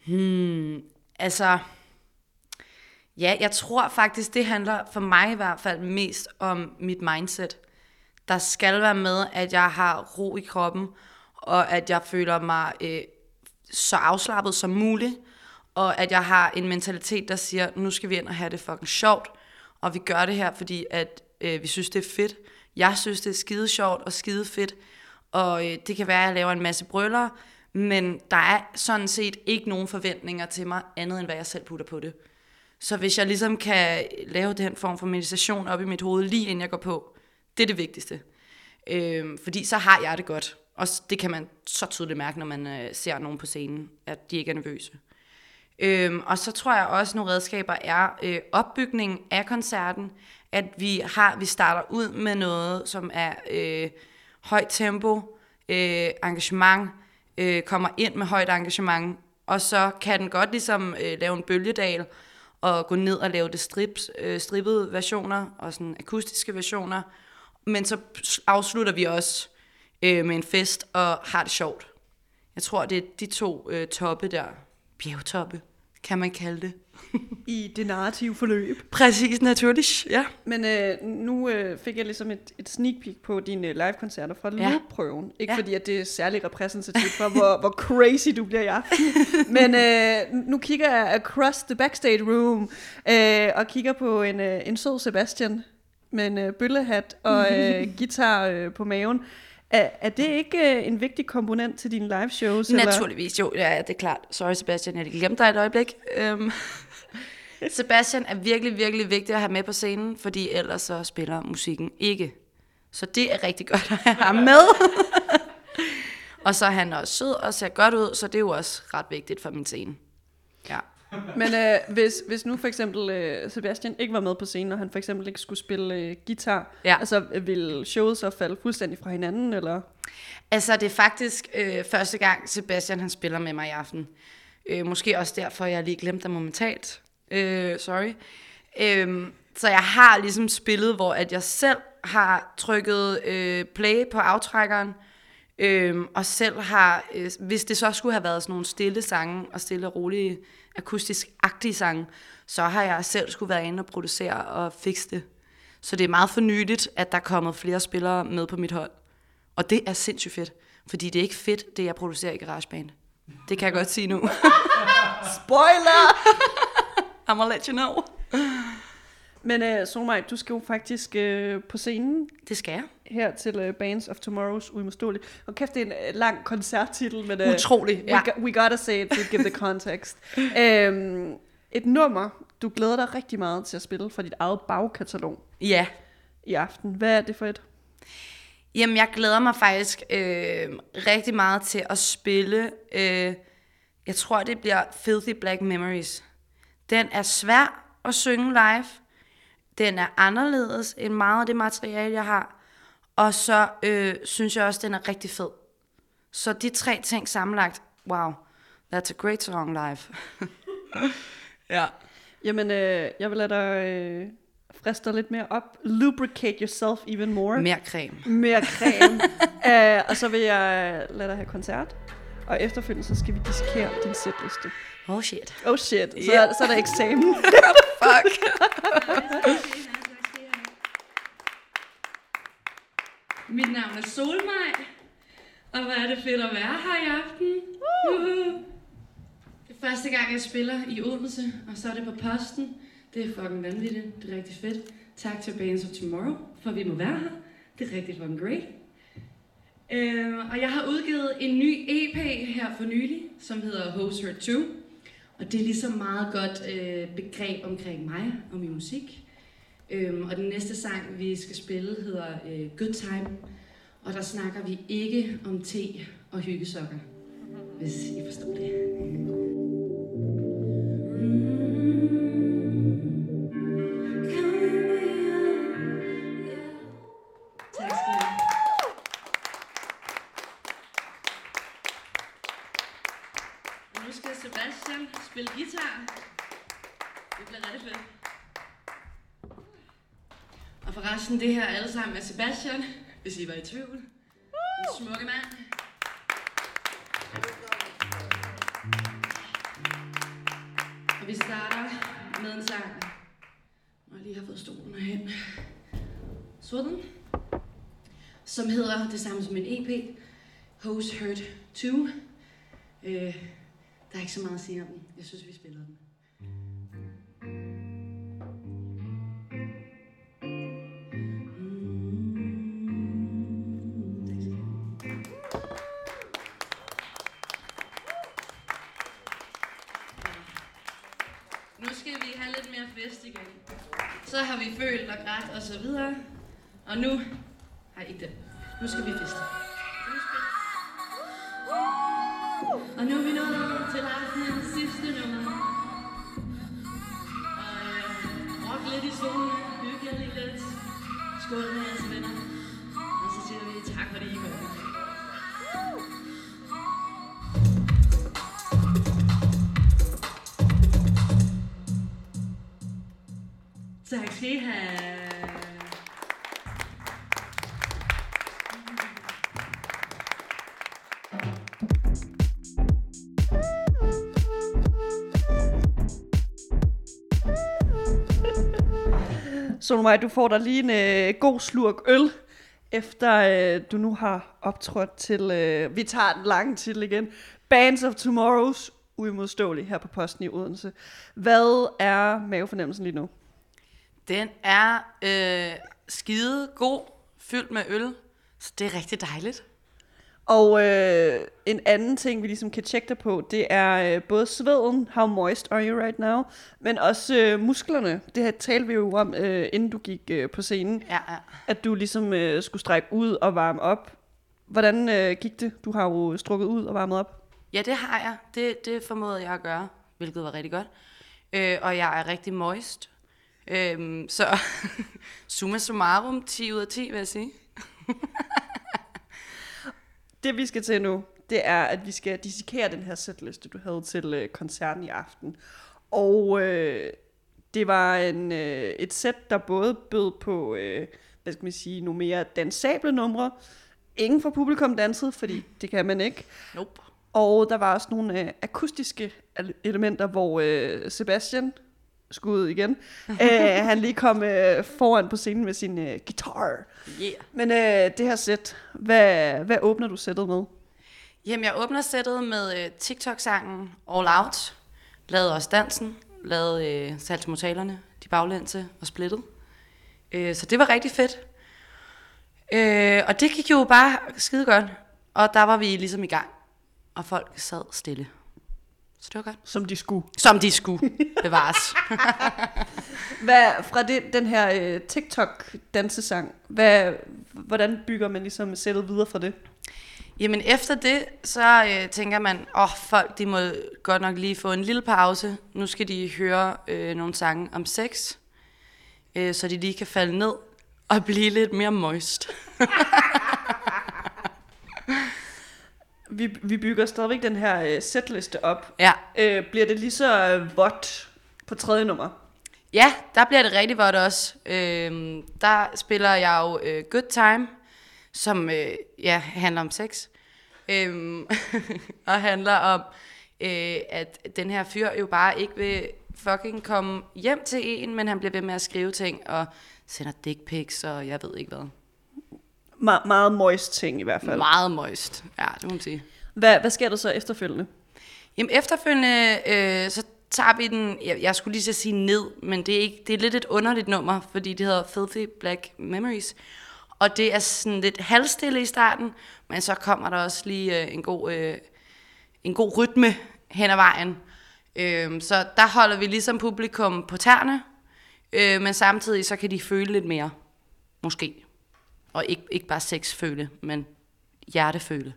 Speaker 2: Hmm, altså, ja, jeg tror faktisk, det handler for mig i hvert fald mest om mit mindset. Der skal være med, at jeg har ro i kroppen, og at jeg føler mig øh, så afslappet som muligt, og at jeg har en mentalitet, der siger, nu skal vi ind og have det fucking sjovt, og vi gør det her, fordi at øh, vi synes, det er fedt. Jeg synes, det er skide sjovt og skide fedt, og øh, det kan være, at jeg laver en masse brøller, men der er sådan set ikke nogen forventninger til mig, andet end hvad jeg selv putter på det. Så hvis jeg ligesom kan lave den form for meditation op i mit hoved, lige inden jeg går på, det er det vigtigste. Øhm, fordi så har jeg det godt. Og det kan man så tydeligt mærke, når man øh, ser nogen på scenen, at de ikke er nervøse. Øhm, og så tror jeg også, at nogle redskaber er øh, opbygningen af koncerten, at vi har vi starter ud med noget, som er øh, højt tempo, øh, engagement, øh, kommer ind med højt engagement, og så kan den godt ligesom øh, lave en bølgedal, og gå ned og lave det strips, øh, strippede versioner, og sådan akustiske versioner, men så afslutter vi også øh, med en fest, og har det sjovt. Jeg tror, det er de to øh, toppe der, bjergtoppe, kan man kalde det.
Speaker 1: I det narrative forløb.
Speaker 2: Præcis, naturligt, ja.
Speaker 1: Men øh, nu øh, fik jeg ligesom et, et sneak peek på dine øh, live-koncerter fra
Speaker 2: Ja.
Speaker 1: lydprøven. Ikke
Speaker 2: Ja.
Speaker 1: fordi, at det er særlig repræsentativt for, hvor, hvor crazy du bliver i aften. Men øh, nu kigger jeg across the backstage room øh, og kigger på en, øh, en sød Sebastian med en øh, bøllehat og øh, guitar øh, på maven. Er, er det ikke øh, en vigtig komponent til dine live shows?
Speaker 2: Naturligvis, jo, ja, det er klart. Sorry Sebastian, jeg glemte dig et øjeblik. Øhm, Sebastian er virkelig, virkelig vigtig at have med på scenen, fordi ellers så spiller musikken ikke. Så det er rigtig godt at have ham med. og så er han også sød og ser godt ud, så det er jo også ret vigtigt for min scene. Ja.
Speaker 1: Men øh, hvis, hvis nu for eksempel øh, Sebastian ikke var med på scenen, og han for eksempel ikke skulle spille øh, guitar,
Speaker 2: Ja.
Speaker 1: altså øh, vil showet så falde fuldstændig fra hinanden, eller?
Speaker 2: Altså, det er faktisk øh, første gang, Sebastian han spiller med mig i aften. Øh, måske også derfor, jeg lige glemte dig momentalt. Øh, sorry. Øh, så jeg har ligesom spillet, hvor at jeg selv har trykket øh, play på aftrækkeren, øh, og selv har, øh, hvis det så skulle have været sådan nogle stille sange, og stille og rolige, akustisk-agtige sange, så har jeg selv skulle være inde og producere og fikse det. Så det er meget fornyligt, at der er kommet flere spillere med på mit hold. Og det er sindssygt fedt, fordi det er ikke fedt, det jeg producerer i GarageBand. Det kan jeg godt sige nu.
Speaker 1: Spoiler!
Speaker 2: I'm gonna let you know.
Speaker 1: Men øh, Solmej, du skal jo faktisk øh, på scenen
Speaker 2: Det skal jeg.
Speaker 1: her til øh, Bands of Tomorrow's Uimodståelige. Og kæft, det er en øh, lang koncerttitel, men øh,
Speaker 2: Utrolig,
Speaker 1: we,
Speaker 2: ja.
Speaker 1: go- we gotta say it to give the context. øhm, et nummer, du glæder dig rigtig meget til at spille fra dit eget bagkatalog
Speaker 2: Ja.
Speaker 1: i aften. Hvad er det for et?
Speaker 2: Jamen, jeg glæder mig faktisk øh, rigtig meget til at spille. Øh, jeg tror, det bliver Filthy Black Memories. Den er svær at synge live. Den er anderledes end meget af det materiale, jeg har. Og så øh, synes jeg også, den er rigtig fed. Så de tre ting sammenlagt, wow, that's a great song live. ja.
Speaker 1: Jamen, øh, jeg vil lade dig øh, friste lidt mere op. Lubricate yourself even more.
Speaker 2: Mere creme.
Speaker 1: mere creme. uh, og så vil jeg lade dig have koncert. Og efterfølgende, så skal vi dissekere din setliste.
Speaker 2: Oh shit.
Speaker 1: Oh shit, så, er, så er der eksamen.
Speaker 2: Fuck.
Speaker 4: Mit navn er Solmaj, og hvor er det fedt at være her i aften. Uh. Det er første gang, jeg spiller i Odense, og så er det på posten. Det er fucking vanvittigt. Det er rigtig fedt. Tak til Bands of Tomorrow, for vi må være her. Det er rigtig fucking great. Uh, og jeg har udgivet en ny EP her for nylig, som hedder Host Her 2. Og det er ligesom meget godt øh, begreb omkring mig og min musik. Øhm, og den næste sang, vi skal spille, hedder øh, Good Time. Og der snakker vi ikke om te og hyggesokker, hvis I forstår det. Sammen med Sebastian, hvis I var i tvivl. En smukke mand. Og vi starter med en sang, når jeg lige har fået stolen herhen. Sådan. Som hedder det samme som en EP. Hose Hurt 2. Øh, der er ikke så meget at sige om den. Jeg synes, vi spiller den. Vi følt og grædt og så videre. Og nu... Nej, ikke det. Nu skal vi feste. Og nu er vi nået Teha.
Speaker 1: Solmaj, du får dig lige en øh, god slurk øl, efter øh, du nu har optrådt til, øh, vi tager den lange titel igen, Bands of Tomorrows, uimodståelig her på posten i Odense. Hvad er mavefornemmelsen lige nu?
Speaker 2: Den er øh, skide god, fyldt med øl, så det er rigtig dejligt.
Speaker 1: Og øh, en anden ting, vi ligesom kan tjekke dig på, det er øh, både sveden, how moist are you right now, men også øh, musklerne. Det her talte vi jo om, øh, inden du gik øh, på scenen,
Speaker 2: Ja, ja.
Speaker 1: at du ligesom øh, skulle strække ud og varme op. Hvordan øh, gik det? Du har jo strukket ud og varmet op.
Speaker 2: Ja, det har jeg. Det, det formåede jeg at gøre, hvilket var rigtig godt. Øh, og jeg er rigtig moist. Øh, så summa summarum, 10 ud af 10, vil jeg sige.
Speaker 1: Det vi skal til nu, det er, at vi skal dissekere den her sætliste, du havde til øh, koncerten i aften. Og øh, det var en, øh, et sæt, der både bød på, øh, hvad skal man sige, nogle mere dansable numre. Ingen fra publikum dansede, fordi det kan man ikke.
Speaker 2: Nope.
Speaker 1: Og der var også nogle øh, akustiske ele- elementer, hvor øh, Sebastian skulle ud igen. Æh, han lige kom øh, foran på scenen med sin øh, guitar.
Speaker 2: Yeah.
Speaker 1: Men øh, det her sæt, hvad, hvad åbner du sættet med?
Speaker 2: Jamen, jeg åbner sættet med øh, TikTok-sangen All Out. Lavede også dansen. Lavede øh, Saltomotalerne, De Baglændse og Splittet. Øh, så det var rigtig fedt. Øh, og det gik jo bare skide godt. Og der var vi ligesom i gang. Og folk sad stille. Så det var godt.
Speaker 1: Som de skulle.
Speaker 2: Som de skulle bevares.
Speaker 1: Hvad, fra det, den her øh, TikTok-dansesang, hvad, hvordan bygger man ligesom sættet videre fra det?
Speaker 2: Jamen efter det, så øh, tænker man, åh oh, folk, de må godt nok lige få en lille pause. Nu skal de høre øh, nogle sange om sex, øh, så de lige kan falde ned og blive lidt mere moist.
Speaker 1: Vi, vi bygger stadigvæk den her øh, sætliste op.
Speaker 2: Ja.
Speaker 1: Øh, bliver det lige så øh, vådt på tredje nummer?
Speaker 2: ja, der bliver det rigtig godt også. Øh, der spiller jeg jo øh, Good Time, som øh, ja, handler om sex. Øh, og handler om, øh, at den her fyr jo bare ikke vil fucking komme hjem til en, men han bliver ved med at skrive ting og sender dick pics og jeg ved ikke hvad.
Speaker 1: Me- meget moist ting i hvert fald.
Speaker 2: Meget moist, ja, det må man sige.
Speaker 1: Hvad, hvad sker der så efterfølgende?
Speaker 2: Jamen efterfølgende, øh, så tager vi den, jeg, jeg skulle lige så sige ned, men det er, ikke, det er lidt et underligt nummer, fordi det hedder Filthy Black Memories. Og det er sådan lidt halvstille i starten, men så kommer der også lige øh, en, god, øh, en god rytme hen ad vejen. Øh, så der holder vi ligesom publikum på tæerne, øh, men samtidig så kan de føle lidt mere, måske. Og ikke, ikke bare sexføle, men hjerteføle.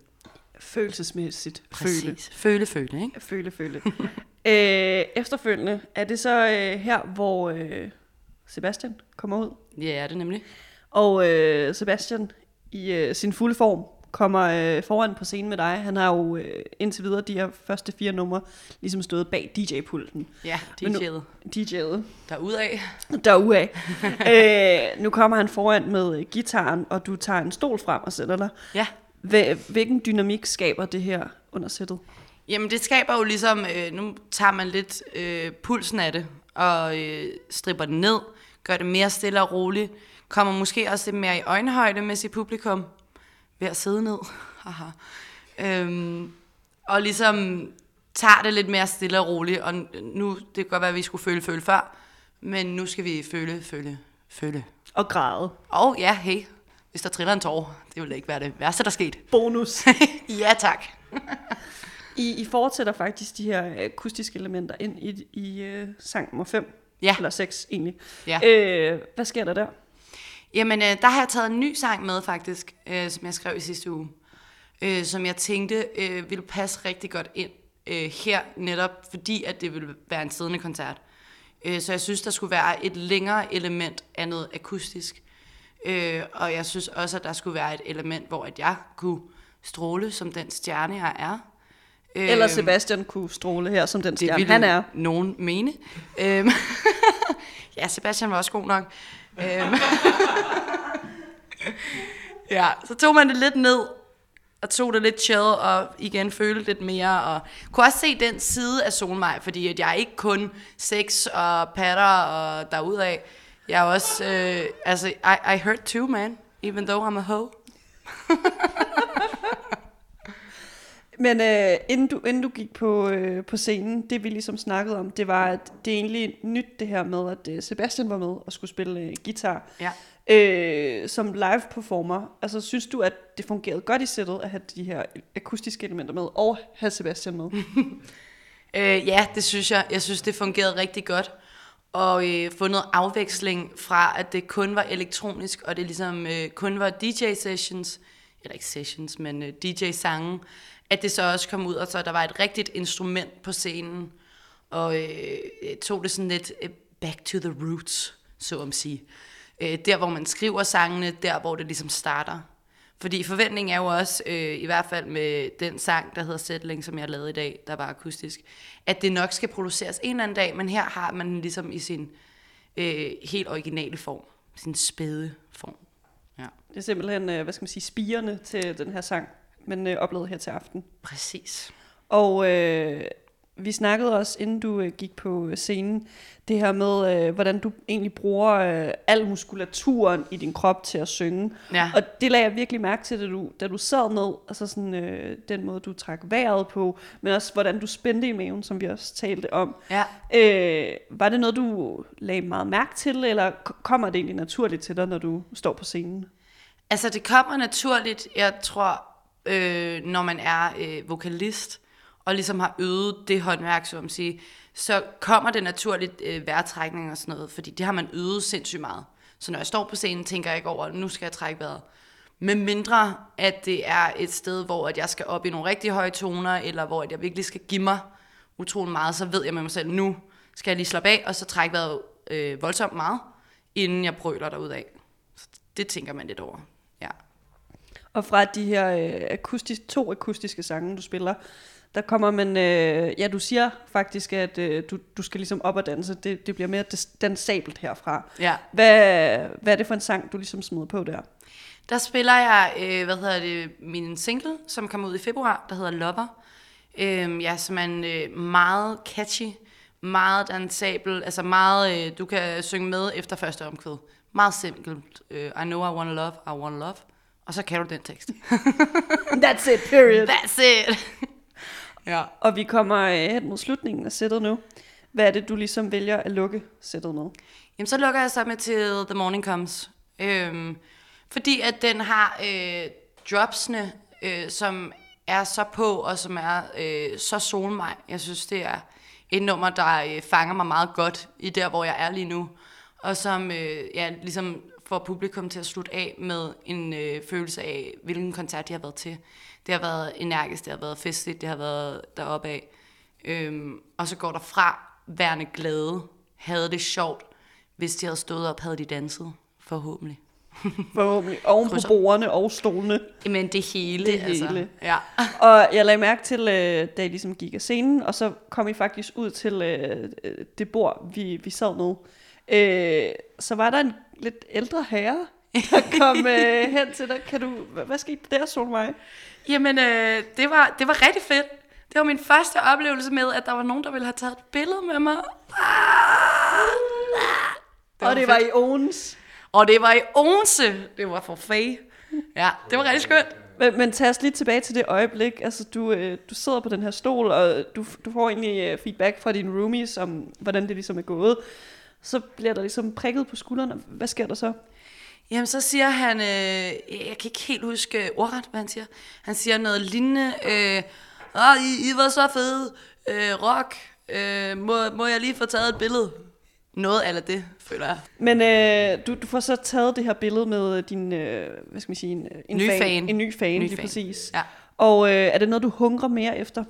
Speaker 1: Følelsesmæssigt. Føle.
Speaker 2: Præcis. Føle, føle, ikke?
Speaker 1: Føle, føle. øh, efterfølgende, er det så øh, her, hvor øh, Sebastian kommer ud?
Speaker 2: Ja, er det nemlig.
Speaker 1: Og øh, Sebastian i øh, sin fulde form kommer øh, foran på scenen med dig. Han har jo øh, indtil videre de her første fire numre ligesom stået bag DJ-pulten.
Speaker 2: Ja, DJ'et.
Speaker 1: DJ'et
Speaker 2: Derudaf.
Speaker 1: derudad. øh, nu kommer han foran med gitaren, og du tager en stol frem og sætter dig.
Speaker 2: Ja.
Speaker 1: Hvilken dynamik skaber det her under sættet?
Speaker 2: Jamen, det skaber jo ligesom, øh, nu tager man lidt øh, pulsen af det, og øh, stripper den ned, gør det mere stille og roligt, kommer måske også lidt mere i øjenhøjde med sit publikum, ved at sidde ned. Haha. øhm, og ligesom tager det lidt mere stille og roligt, og nu, det kan godt være, at vi skulle føle, føle før, men nu skal vi føle, føle, føle.
Speaker 1: Og græde.
Speaker 2: Og ja, hey, hvis der triller en tår, det ville ikke være det værste, der skete.
Speaker 1: Bonus.
Speaker 2: ja, tak.
Speaker 1: I, I fortsætter faktisk de her akustiske elementer ind i, i øh, sang nummer 5.
Speaker 2: Ja.
Speaker 1: Eller 6 egentlig.
Speaker 2: Ja.
Speaker 1: Øh, hvad sker der der?
Speaker 2: Jamen, øh, der har jeg taget en ny sang med faktisk, øh, som jeg skrev i sidste uge, øh, som jeg tænkte øh, ville passe rigtig godt ind øh, her, netop fordi at det ville være en siddende koncert. Øh, så jeg synes, der skulle være et længere element af noget akustisk. Øh, og jeg synes også, at der skulle være et element, hvor at jeg kunne stråle som den stjerne, jeg er. Øh,
Speaker 1: Eller Sebastian kunne stråle her som den
Speaker 2: det
Speaker 1: stjerne, han er.
Speaker 2: nogen mene. Øhm, Ja, Sebastian var også god nok. Øhm. ja, så tog man det lidt ned, og tog det lidt chill, og igen følte lidt mere, og kunne også se den side af Solmej, fordi at jeg er ikke kun sex og patter og derudaf. Jeg er også, øh, altså, I, I hurt too, man, even though I'm a hoe.
Speaker 1: Men øh, inden, du, inden du gik på, øh, på scenen, det vi ligesom snakkede om, det var, at det er egentlig nyt det her med, at øh, Sebastian var med og skulle spille øh, guitar.
Speaker 2: Ja.
Speaker 1: Øh, som live performer, altså synes du, at det fungerede godt i sættet at have de her akustiske elementer med, og have Sebastian med?
Speaker 2: Øh, ja, det synes jeg. Jeg synes, det fungerede rigtig godt. Og øh, få noget afveksling fra, at det kun var elektronisk, og det ligesom øh, kun var DJ-sessions, eller ikke sessions, men øh, DJ-sange, at det så også kom ud, og så der var et rigtigt instrument på scenen, og øh, tog det sådan lidt øh, back to the roots, så om sige. Øh, der, hvor man skriver sangene, der, hvor det ligesom starter. Fordi forventningen er jo også, øh, i hvert fald med den sang, der hedder Settling, som jeg lavede i dag, der var akustisk, at det nok skal produceres en eller anden dag, men her har man den ligesom i sin øh, helt originale form, sin spæde form. Ja,
Speaker 1: Det er simpelthen, øh, hvad skal man sige, spirene til den her sang, men øh, oplevet her til aften.
Speaker 2: præcis.
Speaker 1: Og øh, vi snakkede også, inden du øh, gik på scenen, det her med, øh, hvordan du egentlig bruger øh, al muskulaturen i din krop til at synge.
Speaker 2: Ja.
Speaker 1: Og det lagde jeg virkelig mærke til, da du, da du sad ned, altså sådan, øh, den måde, du trak vejret på, men også hvordan du spændte i maven, som vi også talte om.
Speaker 2: Ja.
Speaker 1: Øh, var det noget, du lagde meget mærke til, eller kommer det egentlig naturligt til dig, når du står på scenen?
Speaker 2: Altså, det kommer naturligt, jeg tror, øh, når man er øh, vokalist, og ligesom har øvet det håndværk, så, man sige, så kommer det naturligt øh, vejrtrækning og sådan noget, fordi det har man øvet sindssygt meget. Så når jeg står på scenen, tænker jeg ikke over, nu skal jeg trække vejret. Med mindre, at det er et sted, hvor at jeg skal op i nogle rigtig høje toner, eller hvor at jeg virkelig skal give mig utrolig meget, så ved jeg med mig selv, nu skal jeg lige slappe af, og så trække vejret øh, voldsomt meget, inden jeg brøler derudad. Så det tænker man lidt over.
Speaker 1: Og fra de her øh, akustisk, to akustiske sange, du spiller, der kommer man, øh, ja du siger faktisk, at øh, du, du skal ligesom op og danse, det, det bliver mere dansabelt herfra.
Speaker 2: Ja.
Speaker 1: Hvad, hvad er det for en sang, du ligesom smider på der?
Speaker 2: Der spiller jeg, øh, hvad hedder det, min single, som kom ud i februar, der hedder Lover. Øh, ja, som er en øh, meget catchy, meget dansabel, altså meget, øh, du kan synge med efter første omkvæd. Meget simpelt. Øh, I know I wanna love, I wanna love. Og så kan du den tekst.
Speaker 1: That's it, period.
Speaker 2: That's it! ja.
Speaker 1: Og vi kommer øh, hen mod slutningen af sættet nu. Hvad er det, du ligesom vælger at lukke sættet med?
Speaker 2: Jamen, så lukker jeg så med til The Morning Comes. Øhm, fordi at den har øh, dropsene, øh, som er så på, og som er øh, så solmej. Jeg synes, det er et nummer, der øh, fanger mig meget godt i der, hvor jeg er lige nu. Og som øh, ja, ligesom får publikum til at slutte af med en øh, følelse af, hvilken koncert de har været til. Det har været energisk, det har været festligt, det har været deroppe af. Øhm, og så går der fra værende glade, havde det sjovt. Hvis de havde stået op, havde de danset. Forhåbentlig.
Speaker 1: Forhåbentlig oven på bordene og stolene.
Speaker 2: Men det hele,
Speaker 1: Det
Speaker 2: altså.
Speaker 1: hele.
Speaker 2: Ja.
Speaker 1: Og jeg lagde mærke til, øh, da I ligesom gik af scenen, og så kom I faktisk ud til øh, øh, det bord, vi, vi sad med. Øh, så var der en lidt ældre herre, der kom øh, hen til dig. Kan du, hvad, skete der, Solvej?
Speaker 2: Jamen, øh, det, var, det var rigtig fedt. Det var min første oplevelse med, at der var nogen, der ville have taget et billede med mig. Ah!
Speaker 1: og det
Speaker 2: fedt.
Speaker 1: var i Owens.
Speaker 2: Og det var i Odense. Det var for fag. Ja, det var rigtig skønt.
Speaker 1: Men, men tag os lige tilbage til det øjeblik. Altså, du, øh, du sidder på den her stol, og du, du får egentlig øh, feedback fra dine roomies om, hvordan det ligesom er gået. Så bliver der ligesom prikket på skulderen. Hvad sker der så?
Speaker 2: Jamen, så siger han, øh, jeg kan ikke helt huske ordret, hvad han siger. Han siger noget lignende, øh, Åh, I, I var så fede, øh, rock, øh, må, må jeg lige få taget et billede? Noget af det, føler jeg.
Speaker 1: Men øh, du, du får så taget det her billede med din, øh, hvad skal man sige, en, en
Speaker 2: Ny
Speaker 1: fan,
Speaker 2: fan.
Speaker 1: En ny fan,
Speaker 2: Ny
Speaker 1: lige
Speaker 2: fan.
Speaker 1: præcis.
Speaker 2: Ja.
Speaker 1: Og øh, er det noget, du hungrer mere efter?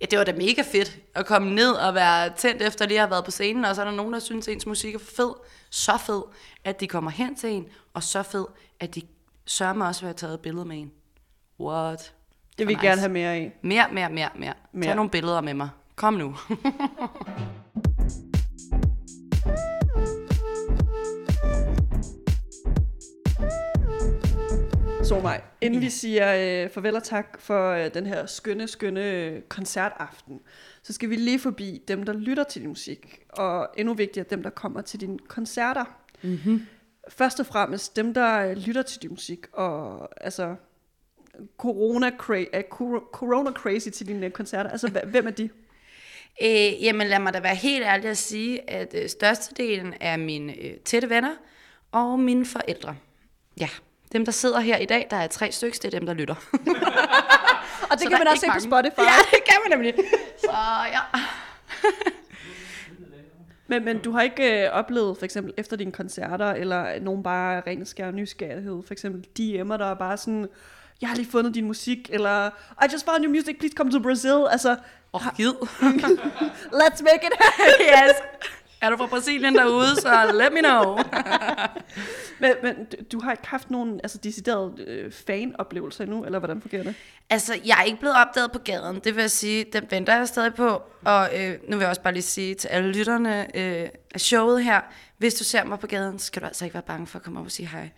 Speaker 2: Ja, det var da mega fedt at komme ned og være tændt efter lige at have været på scenen, og så er der nogen, der synes, at ens musik er fed, så fed, at de kommer hen til en, og så fed, at de sørger mig også at have taget et billede med en. What?
Speaker 1: Det vil jeg gerne
Speaker 2: nice.
Speaker 1: have mere af.
Speaker 2: Mere, mere, mere. Mere.
Speaker 1: mere.
Speaker 2: Tag nogle billeder med mig. Kom nu.
Speaker 1: Så mig. Inden vi siger øh, farvel og tak for øh, den her skønne, skønne øh, koncertaften, så skal vi lige forbi dem, der lytter til din musik, og endnu vigtigere, dem, der kommer til dine koncerter. Mm-hmm. Først og fremmest dem, der øh, lytter til din musik, og altså corona, cra- cor- corona crazy til dine øh, koncerter. Altså, hvem er de?
Speaker 2: Øh, jamen lad mig da være helt ærlig at sige, at øh, størstedelen er mine øh, tætte venner og mine forældre. Ja, dem der sidder her i dag, der er tre stykker, det er dem der lytter.
Speaker 1: Og det
Speaker 2: Så
Speaker 1: kan man også se
Speaker 2: ikke
Speaker 1: på. Spotify.
Speaker 2: Ja, det kan man nemlig. Så ja.
Speaker 1: Men, men du har ikke øh, oplevet, for eksempel efter dine koncerter, eller nogen bare ren skær nysgerrighed, for eksempel DM'er, der er bare sådan, jeg har lige fundet din musik, eller I just found your music, please come to Brazil. Altså,
Speaker 2: Åh, oh, gid.
Speaker 1: let's make it happen.
Speaker 2: yes. Er du fra Brasilien derude, så let me know.
Speaker 1: men, men du, har ikke haft nogen altså, deciderede øh, fan-oplevelser endnu, eller hvordan fungerer det?
Speaker 2: Altså, jeg er ikke blevet opdaget på gaden, det vil jeg sige. Den venter jeg stadig på. Og øh, nu vil jeg også bare lige sige til alle lytterne øh, af showet her, hvis du ser mig på gaden, så skal du altså ikke være bange for at komme op og sige hej.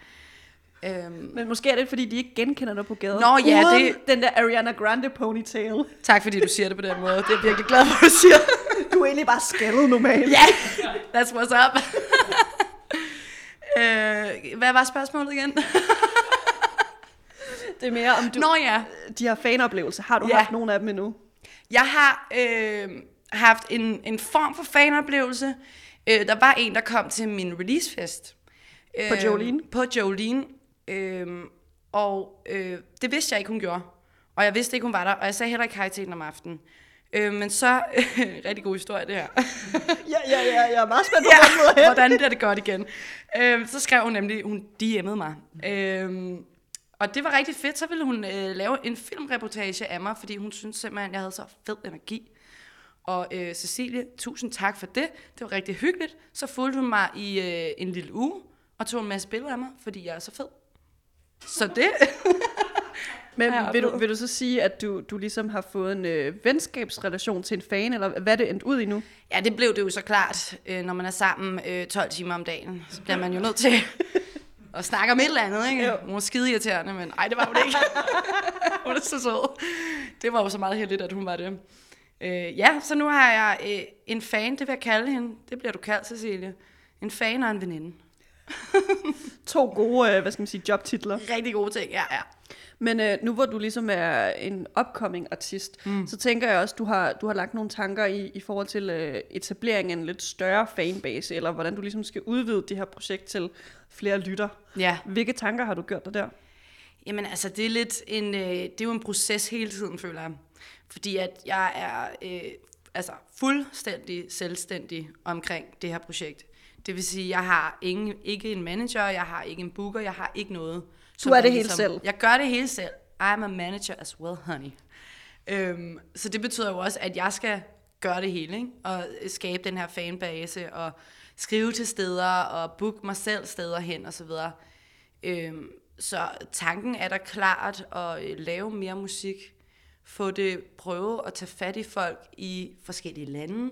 Speaker 2: Øhm,
Speaker 1: Men måske er det, fordi de ikke genkender dig på gaden.
Speaker 2: Nå, ja,
Speaker 1: Uden
Speaker 2: det-
Speaker 1: den der Ariana Grande ponytail.
Speaker 2: tak fordi du siger det på den måde. Det er jeg virkelig glad for, at du siger.
Speaker 1: Du er egentlig bare skaldet normalt.
Speaker 2: Ja, that's what's up. øh, hvad var spørgsmålet igen?
Speaker 1: Det er mere, om du,
Speaker 2: Nå ja, Ja.
Speaker 1: haft nogen af dem endnu?
Speaker 2: jeg har øh, haft en, en form for fanoplevelse. Øh, der var en, der kom til min releasefest.
Speaker 1: På Jolene?
Speaker 2: På Jolene. Øh, og øh, det vidste jeg ikke, hun gjorde. Og jeg vidste ikke, hun var der. Og jeg sagde heller ikke hej til hende om aftenen. Øh, men så, rigtig god historie det her.
Speaker 1: Ja, ja, ja, jeg er meget spændt på, den leder hen.
Speaker 2: hvordan bliver det godt igen? Øh, så skrev hun nemlig, hun DM'ede mig. Øh, og det var rigtig fedt. Så ville hun øh, lave en filmreportage af mig, fordi hun syntes simpelthen, jeg havde så fed energi. Og øh, Cecilie, tusind tak for det. Det var rigtig hyggeligt. Så fulgte hun mig i øh, en lille uge, og tog en masse billeder af mig, fordi jeg er så fed. Så det...
Speaker 1: Men
Speaker 2: jeg
Speaker 1: vil du, vil du så sige, at du, du ligesom har fået en øh, venskabsrelation til en fan, eller hvad er det endt ud i nu?
Speaker 2: Ja, det blev det jo så klart, øh, når man er sammen øh, 12 timer om dagen. Så bliver man jo nødt til at snakke om et eller andet, ikke?
Speaker 1: Jo.
Speaker 2: Hun var skide irriterende, men ej, det var hun ikke. hun er så sød. Det var jo så meget heldigt, at hun var det. Øh, ja, så nu har jeg øh, en fan, det vil jeg kalde hende. Det bliver du kaldt, Cecilie. En fan og en veninde.
Speaker 1: To gode, øh, hvad skal man sige, jobtitler.
Speaker 2: Rigtig gode ting, ja, ja.
Speaker 1: Men øh, nu hvor du ligesom er en upcoming artist, mm. så tænker jeg også, du har du har lagt nogle tanker i, i forhold til øh, etablering af en lidt større fanbase, eller hvordan du ligesom skal udvide det her projekt til flere lytter.
Speaker 2: Ja.
Speaker 1: Hvilke tanker har du gjort dig der?
Speaker 2: Jamen altså, det er lidt en, øh, det er jo en proces hele tiden, føler jeg. Fordi at jeg er øh, altså fuldstændig selvstændig omkring det her projekt. Det vil sige, jeg har ingen, ikke en manager, jeg har ikke en booker, jeg har ikke noget. som
Speaker 1: er det
Speaker 2: jeg
Speaker 1: hele selv?
Speaker 2: Jeg gør det hele selv. I'm a manager as well, honey. Øhm, så det betyder jo også, at jeg skal gøre det hele, ikke? og skabe den her fanbase, og skrive til steder, og booke mig selv steder hen, og så videre. Øhm, så tanken er der klart at øh, lave mere musik, få det, prøve at tage fat i folk i forskellige lande,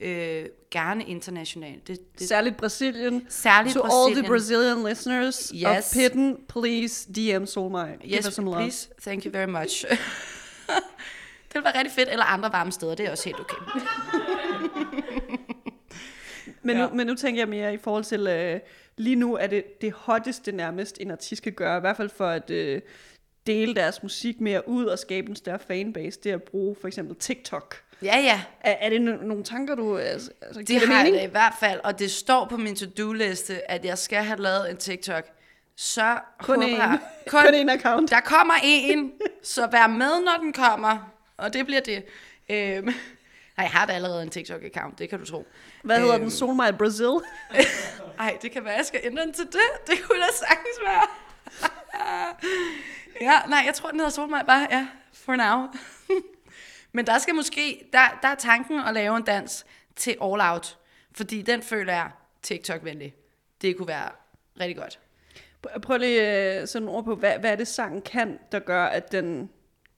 Speaker 2: øh, gerne internationalt. Det, det,
Speaker 1: Særligt Brasilien.
Speaker 2: Særligt
Speaker 1: to all
Speaker 2: Brasilien.
Speaker 1: the Brazilian listeners
Speaker 2: Yes.
Speaker 1: of Pitten, please DM Solmai. Give
Speaker 2: Yes,
Speaker 1: us some love.
Speaker 2: please. Thank you very much. det vil være rigtig fedt, eller andre varme steder, det er også helt okay.
Speaker 1: Men,
Speaker 2: Ja.
Speaker 1: nu, men nu tænker jeg mere i forhold til, øh, lige nu er det det hotteste nærmest, en artist kan gøre, i hvert fald for at øh, dele deres musik mere ud og skabe en større fanbase, det er at bruge for eksempel TikTok.
Speaker 2: Ja, ja.
Speaker 1: Er, er det no- nogle tanker, du... Altså, altså, giver
Speaker 2: Det har
Speaker 1: mening?
Speaker 2: da i hvert fald, og det står på min to-do-liste, at jeg skal have lavet en TikTok. Så
Speaker 1: Kun én.
Speaker 2: jeg-
Speaker 1: Kun én account.
Speaker 2: Der kommer en, så vær med, når den kommer. Og det bliver det. Øhm, nej, jeg har da allerede en TikTok-account, det kan du tro.
Speaker 1: Hvad hedder
Speaker 2: Øhm,
Speaker 1: den? Solmai Brazil?
Speaker 2: Ej, det kan være, jeg skal ændre den til det. Det kunne da sagtens være. ja, nej, jeg tror, den hedder Solmaj bare, ja, for now. Men der skal måske, der, der er tanken at lave en dans til All Out. Fordi den føler jeg TikTok-venlig. Det kunne være rigtig godt.
Speaker 1: Pr- Prøv lige øh, sådan ord på, hvad, hvad er det sangen kan, der gør, at den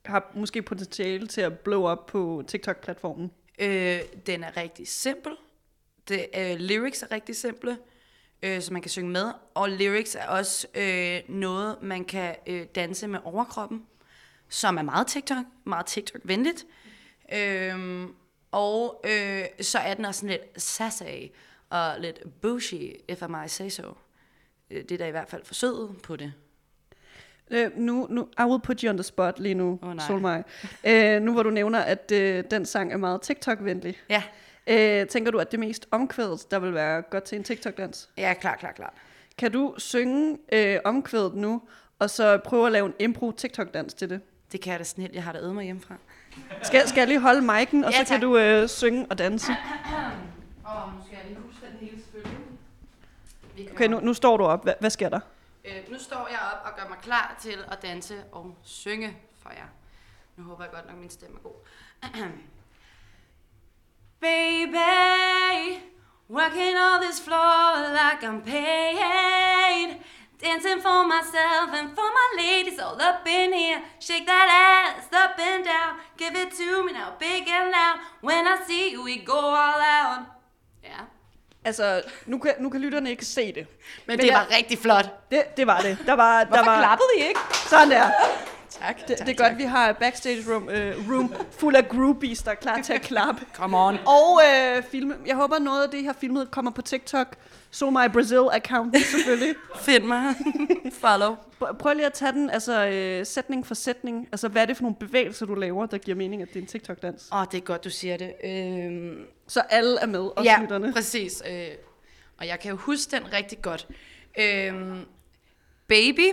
Speaker 1: har måske potentiale til at blow op på TikTok-platformen?
Speaker 2: Øh, den er rigtig simpel. Det, øh, lyrics er rigtig simple. øh, som man kan synge med. Og lyrics er også øh, noget, man kan øh, danse med overkroppen, som er meget TikTok, meget TikTok-venligt. Øhm, og øh, så er den også sådan lidt sassy og lidt bougie, if I might say so. Øh, Det er da i hvert fald forsøget på det.
Speaker 1: Øh, nu, nu, I will put you on the spot lige nu,
Speaker 2: Åh, nej.
Speaker 1: Solmaj. Øh, nu hvor du nævner, at øh, den sang er meget TikTok-venlig.
Speaker 2: Ja,
Speaker 1: Øh, tænker du, at det mest omkvædet, der vil være godt til en TikTok-dans?
Speaker 2: ja klar, klar, klar.
Speaker 1: Kan du synge øh, omkvædet nu, og så prøve at lave en impro TikTok-dans til det?
Speaker 2: Det kan jeg da snildt. Jeg har da øvet mig hjemmefra.
Speaker 1: Skal, skal jeg lige holde mic'en, og
Speaker 2: Ja,
Speaker 1: så kan du øh, synge og danse?
Speaker 2: Oh, nu skal jeg lige huske den hele selvfølgelig.
Speaker 1: Okay, nu, nu står du op. Hva, hvad sker der?
Speaker 2: Øh, nu står jeg op og gør mig klar til at danse og synge for jer. Nu håber jeg godt nok, min stemme er god. Baby, working all this floor like I'm paid. Dancing for myself and for my ladies all up in here. Shake that ass up and down. Give it to me now, big and loud. When I see you, we go all out. Ja,
Speaker 1: Altså, nu kan, nu kan lytterne ikke se det.
Speaker 2: men,
Speaker 1: Men
Speaker 2: det
Speaker 1: jeg-
Speaker 2: var rigtig flot.
Speaker 1: Det, det var det. Der var,
Speaker 2: Hvorfor
Speaker 1: der var,
Speaker 2: klappede I ikke?
Speaker 1: Sådan der.
Speaker 2: Tak,
Speaker 1: Det, det er godt, vi har backstage room, øh, room fuld af groupies, der er klar til at klappe.
Speaker 2: Come on.
Speaker 1: Og øh, filme. Jeg håber, noget af det her filmet kommer på TikTok. So my Brazil account selvfølgelig.
Speaker 2: Find mig. Follow.
Speaker 1: Pr- Prøv lige at tage den altså, øh, sætning for sætning. Altså, hvad er det for nogle bevægelser, du laver, der giver mening, at det er en TikTok-dans?
Speaker 2: Åh, oh, det er godt, du siger det. Øhm,
Speaker 1: Så alle er med, også
Speaker 2: ja,
Speaker 1: lytterne.
Speaker 2: præcis. Øh, og jeg kan jo huske den rigtig godt. Øhm, baby.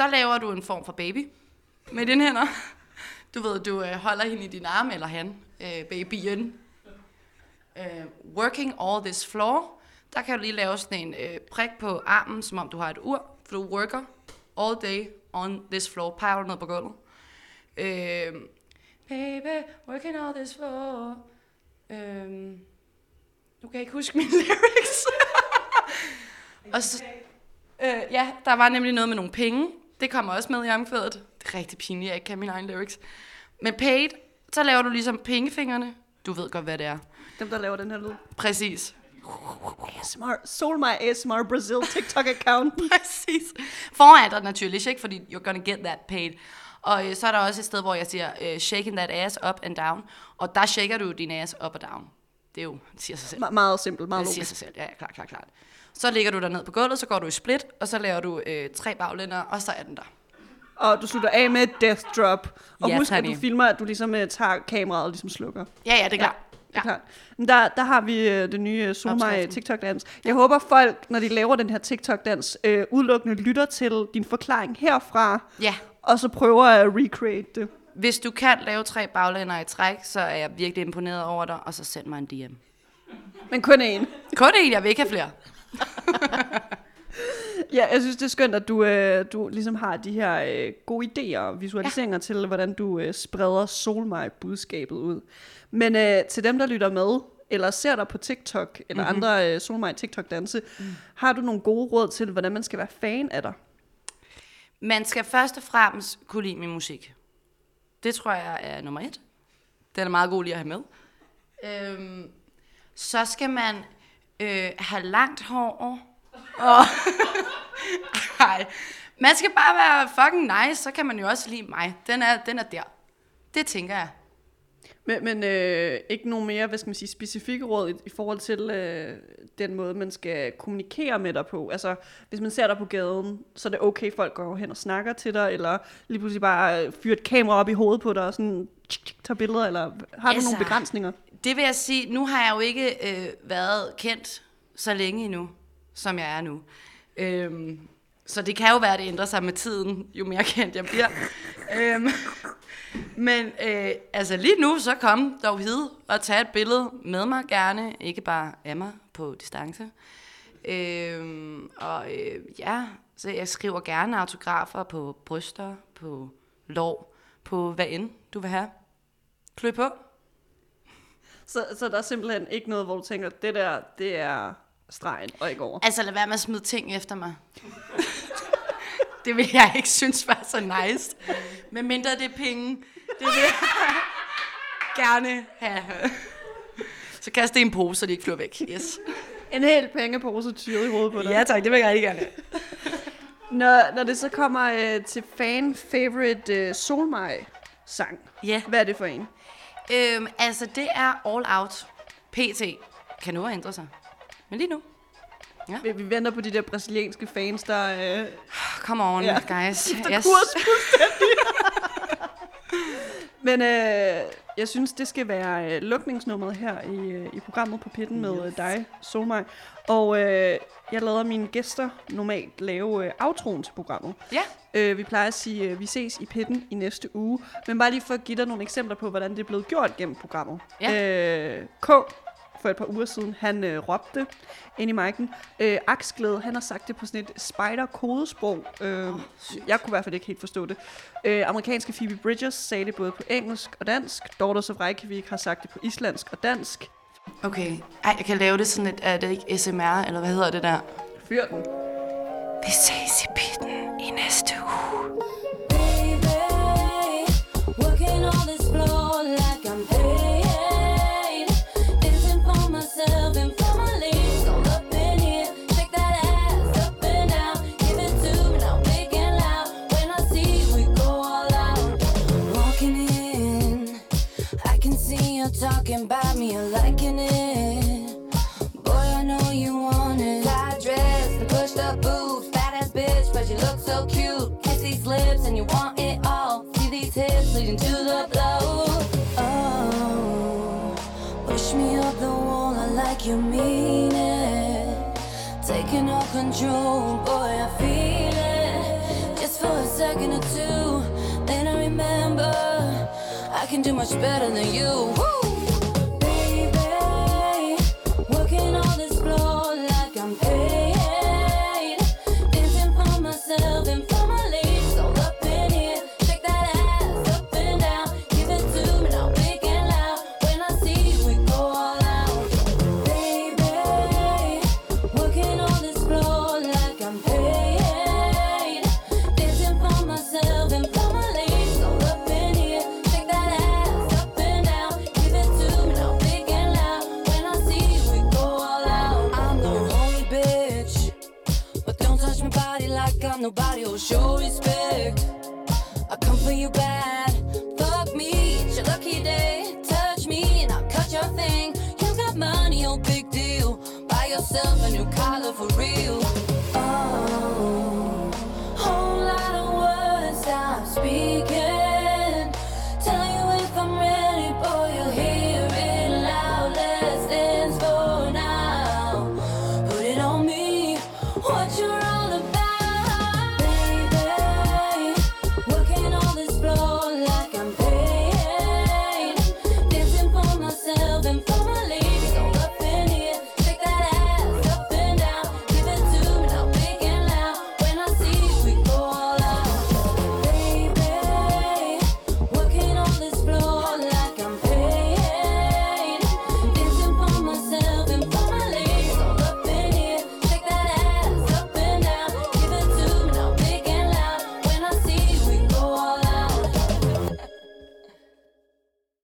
Speaker 2: Der laver du en form for baby. Med dine hænder. Du ved, du øh, holder hende i din arm, eller han. Øh, babyen. Øh, working all this floor. Der kan du lige lave sådan en øh, prik på armen, som om du har et ur. For du worker all day on this floor. Peger du ned på gulvet. Øh, baby, working all this floor. Øhm, nu kan jeg ikke huske mine lyrics. og så, øh, ja, der var nemlig noget med nogle penge. Det kommer også med i omkvædet. Det er rigtig pinligt, jeg ikke kan mine egne lyrics. Men paid, så laver du ligesom pengefingrene. Du ved godt, hvad det er.
Speaker 1: Dem, der laver den her lyd.
Speaker 2: Præcis.
Speaker 1: ASMR, Soul My ASMR Brazil TikTok account.
Speaker 2: Præcis. Foran dig naturligvis, ikke? Fordi you're gonna get that paid. Og øh, så er der også et sted, hvor jeg siger, øh, shaking that ass up and down. Og der shaker du din ass up og down. Det er jo, det siger sig selv.
Speaker 1: Me- meget simpelt, meget
Speaker 2: Det siger
Speaker 1: logisk.
Speaker 2: sig selv, ja, ja, klart, klart, klart. Så ligger du der ned på gulvet, så går du i split, og så laver du øh, tre baglænder, og så er den der.
Speaker 1: Og du slutter af med et death drop. Og
Speaker 2: Ja,
Speaker 1: husk, at du filmer, at du ligesom uh, tager kameraet og ligesom slukker.
Speaker 2: Ja, ja, det er klart.
Speaker 1: Det er klart. Men der, der har vi øh, det nye Solmaj
Speaker 2: Opskriften.
Speaker 1: TikTok-dans. Jeg håber folk, når de laver den her TikTok-dans, øh, udelukkende lytter til din forklaring herfra,
Speaker 2: Ja,
Speaker 1: og så prøver at recreate det.
Speaker 2: hvis du kan lave tre baglænder i træk, så er jeg virkelig imponeret over dig, og så send mig en DM.
Speaker 1: Men kun én.
Speaker 2: Kun en, jeg vil ikke have flere.
Speaker 1: Ja, jeg synes, det er skønt, at du, øh, du ligesom har de her øh, gode idéer og visualiseringer ja. til, hvordan du øh, spreder Solmaj-budskabet ud. Men øh, til dem, der lytter med, eller ser dig på TikTok, eller mm-hmm. andre øh, Solmaj TikTok-danse, mm. har du nogle gode råd til, hvordan man skal være fan af dig?
Speaker 2: Man skal først og fremmest kunne lide min musik. Det tror jeg er nummer et. Den er meget god lige at have med. Øhm, så skal man øh, have langt hår. Og Nej, man skal bare være fucking nice, så kan man jo også lide mig. Den er, den er der. Det tænker jeg.
Speaker 1: Men, men øh, ikke nogen mere, hvad skal man sige, specifikke råd i, i forhold til øh, den måde, man skal kommunikere med dig på. Altså, hvis man ser dig på gaden, så er det okay, folk går hen og snakker til dig, eller lige pludselig bare fyrer et kamera op i hovedet på dig, og sådan tsk, tsk, tager billeder, eller har du
Speaker 2: Altså,
Speaker 1: nogle begrænsninger?
Speaker 2: Det vil jeg sige, nu har jeg jo ikke øh, været kendt så længe endnu, som jeg er nu. Øhm, så det kan jo være, at det ændrer sig med tiden, jo mere kendt jeg bliver. øhm, men øh, altså lige nu, så kom dog vid og tage et billede med mig gerne, ikke bare af mig på distance. Øhm, og øh, ja, så jeg skriver gerne autografer på bryster, på lår, på hvad end du vil have. Klø på.
Speaker 1: Så, så der er simpelthen ikke noget, hvor du tænker, det der, det er stregen og ikke over.
Speaker 2: Altså lad være med at smide ting efter mig. det vil jeg ikke synes var så nice. Men mindre det er penge, det vil jeg gerne have. Så kast det i en pose, så de ikke flyver væk. Yes.
Speaker 1: en hel pengepose tyret i hovedet på dig.
Speaker 2: Ja tak, det vil jeg rigtig gerne.
Speaker 1: Når, når det så kommer øh, til fan favorite øh, Solmaj sang,
Speaker 2: Ja.
Speaker 1: hvad er det for en?
Speaker 2: Øhm, altså, det er all out. PT. Kan nu ændre sig. Men lige nu.
Speaker 1: Vi, vi venter på de der brasilianske fans, der... Øh,
Speaker 2: Come on,
Speaker 1: Ja.
Speaker 2: ja. guys.
Speaker 1: der kurs. Men øh, jeg synes, det skal være øh, lukningsnummeret her i, øh, i programmet på pitten med øh, dig, Solmaj. Og øh, jeg lader mine gæster normalt lave øh, outroen til programmet.
Speaker 2: Ja.
Speaker 1: Øh, vi plejer at sige, øh, vi ses i pitten i næste uge. Men bare lige for at give dig nogle eksempler på, hvordan det er blevet gjort gennem programmet.
Speaker 2: Ja.
Speaker 1: Øh, K for et par uger siden, han øh, råbte ind i mic'en. Øh, Aksglæde, han har sagt det på sådan et spider-kodesprog. Øh, oh, jeg kunne i hvert fald ikke helt forstå det. Øh, amerikanske Phoebe Bridgers sagde det både på engelsk og dansk. Daughters of Reykjavik har sagt det på islandsk og dansk.
Speaker 2: Okay. Ej, jeg kan lave det sådan et, er det ikke SMR, eller hvad hedder det der?
Speaker 1: Fyr den.
Speaker 2: Vi ses i pitten i næste
Speaker 3: hips leading to the blow. Oh, push me up the wall, I like you mean it. Taking all control, boy, I feel it. Just for a second or two, then I remember I can do much better than you. Woo!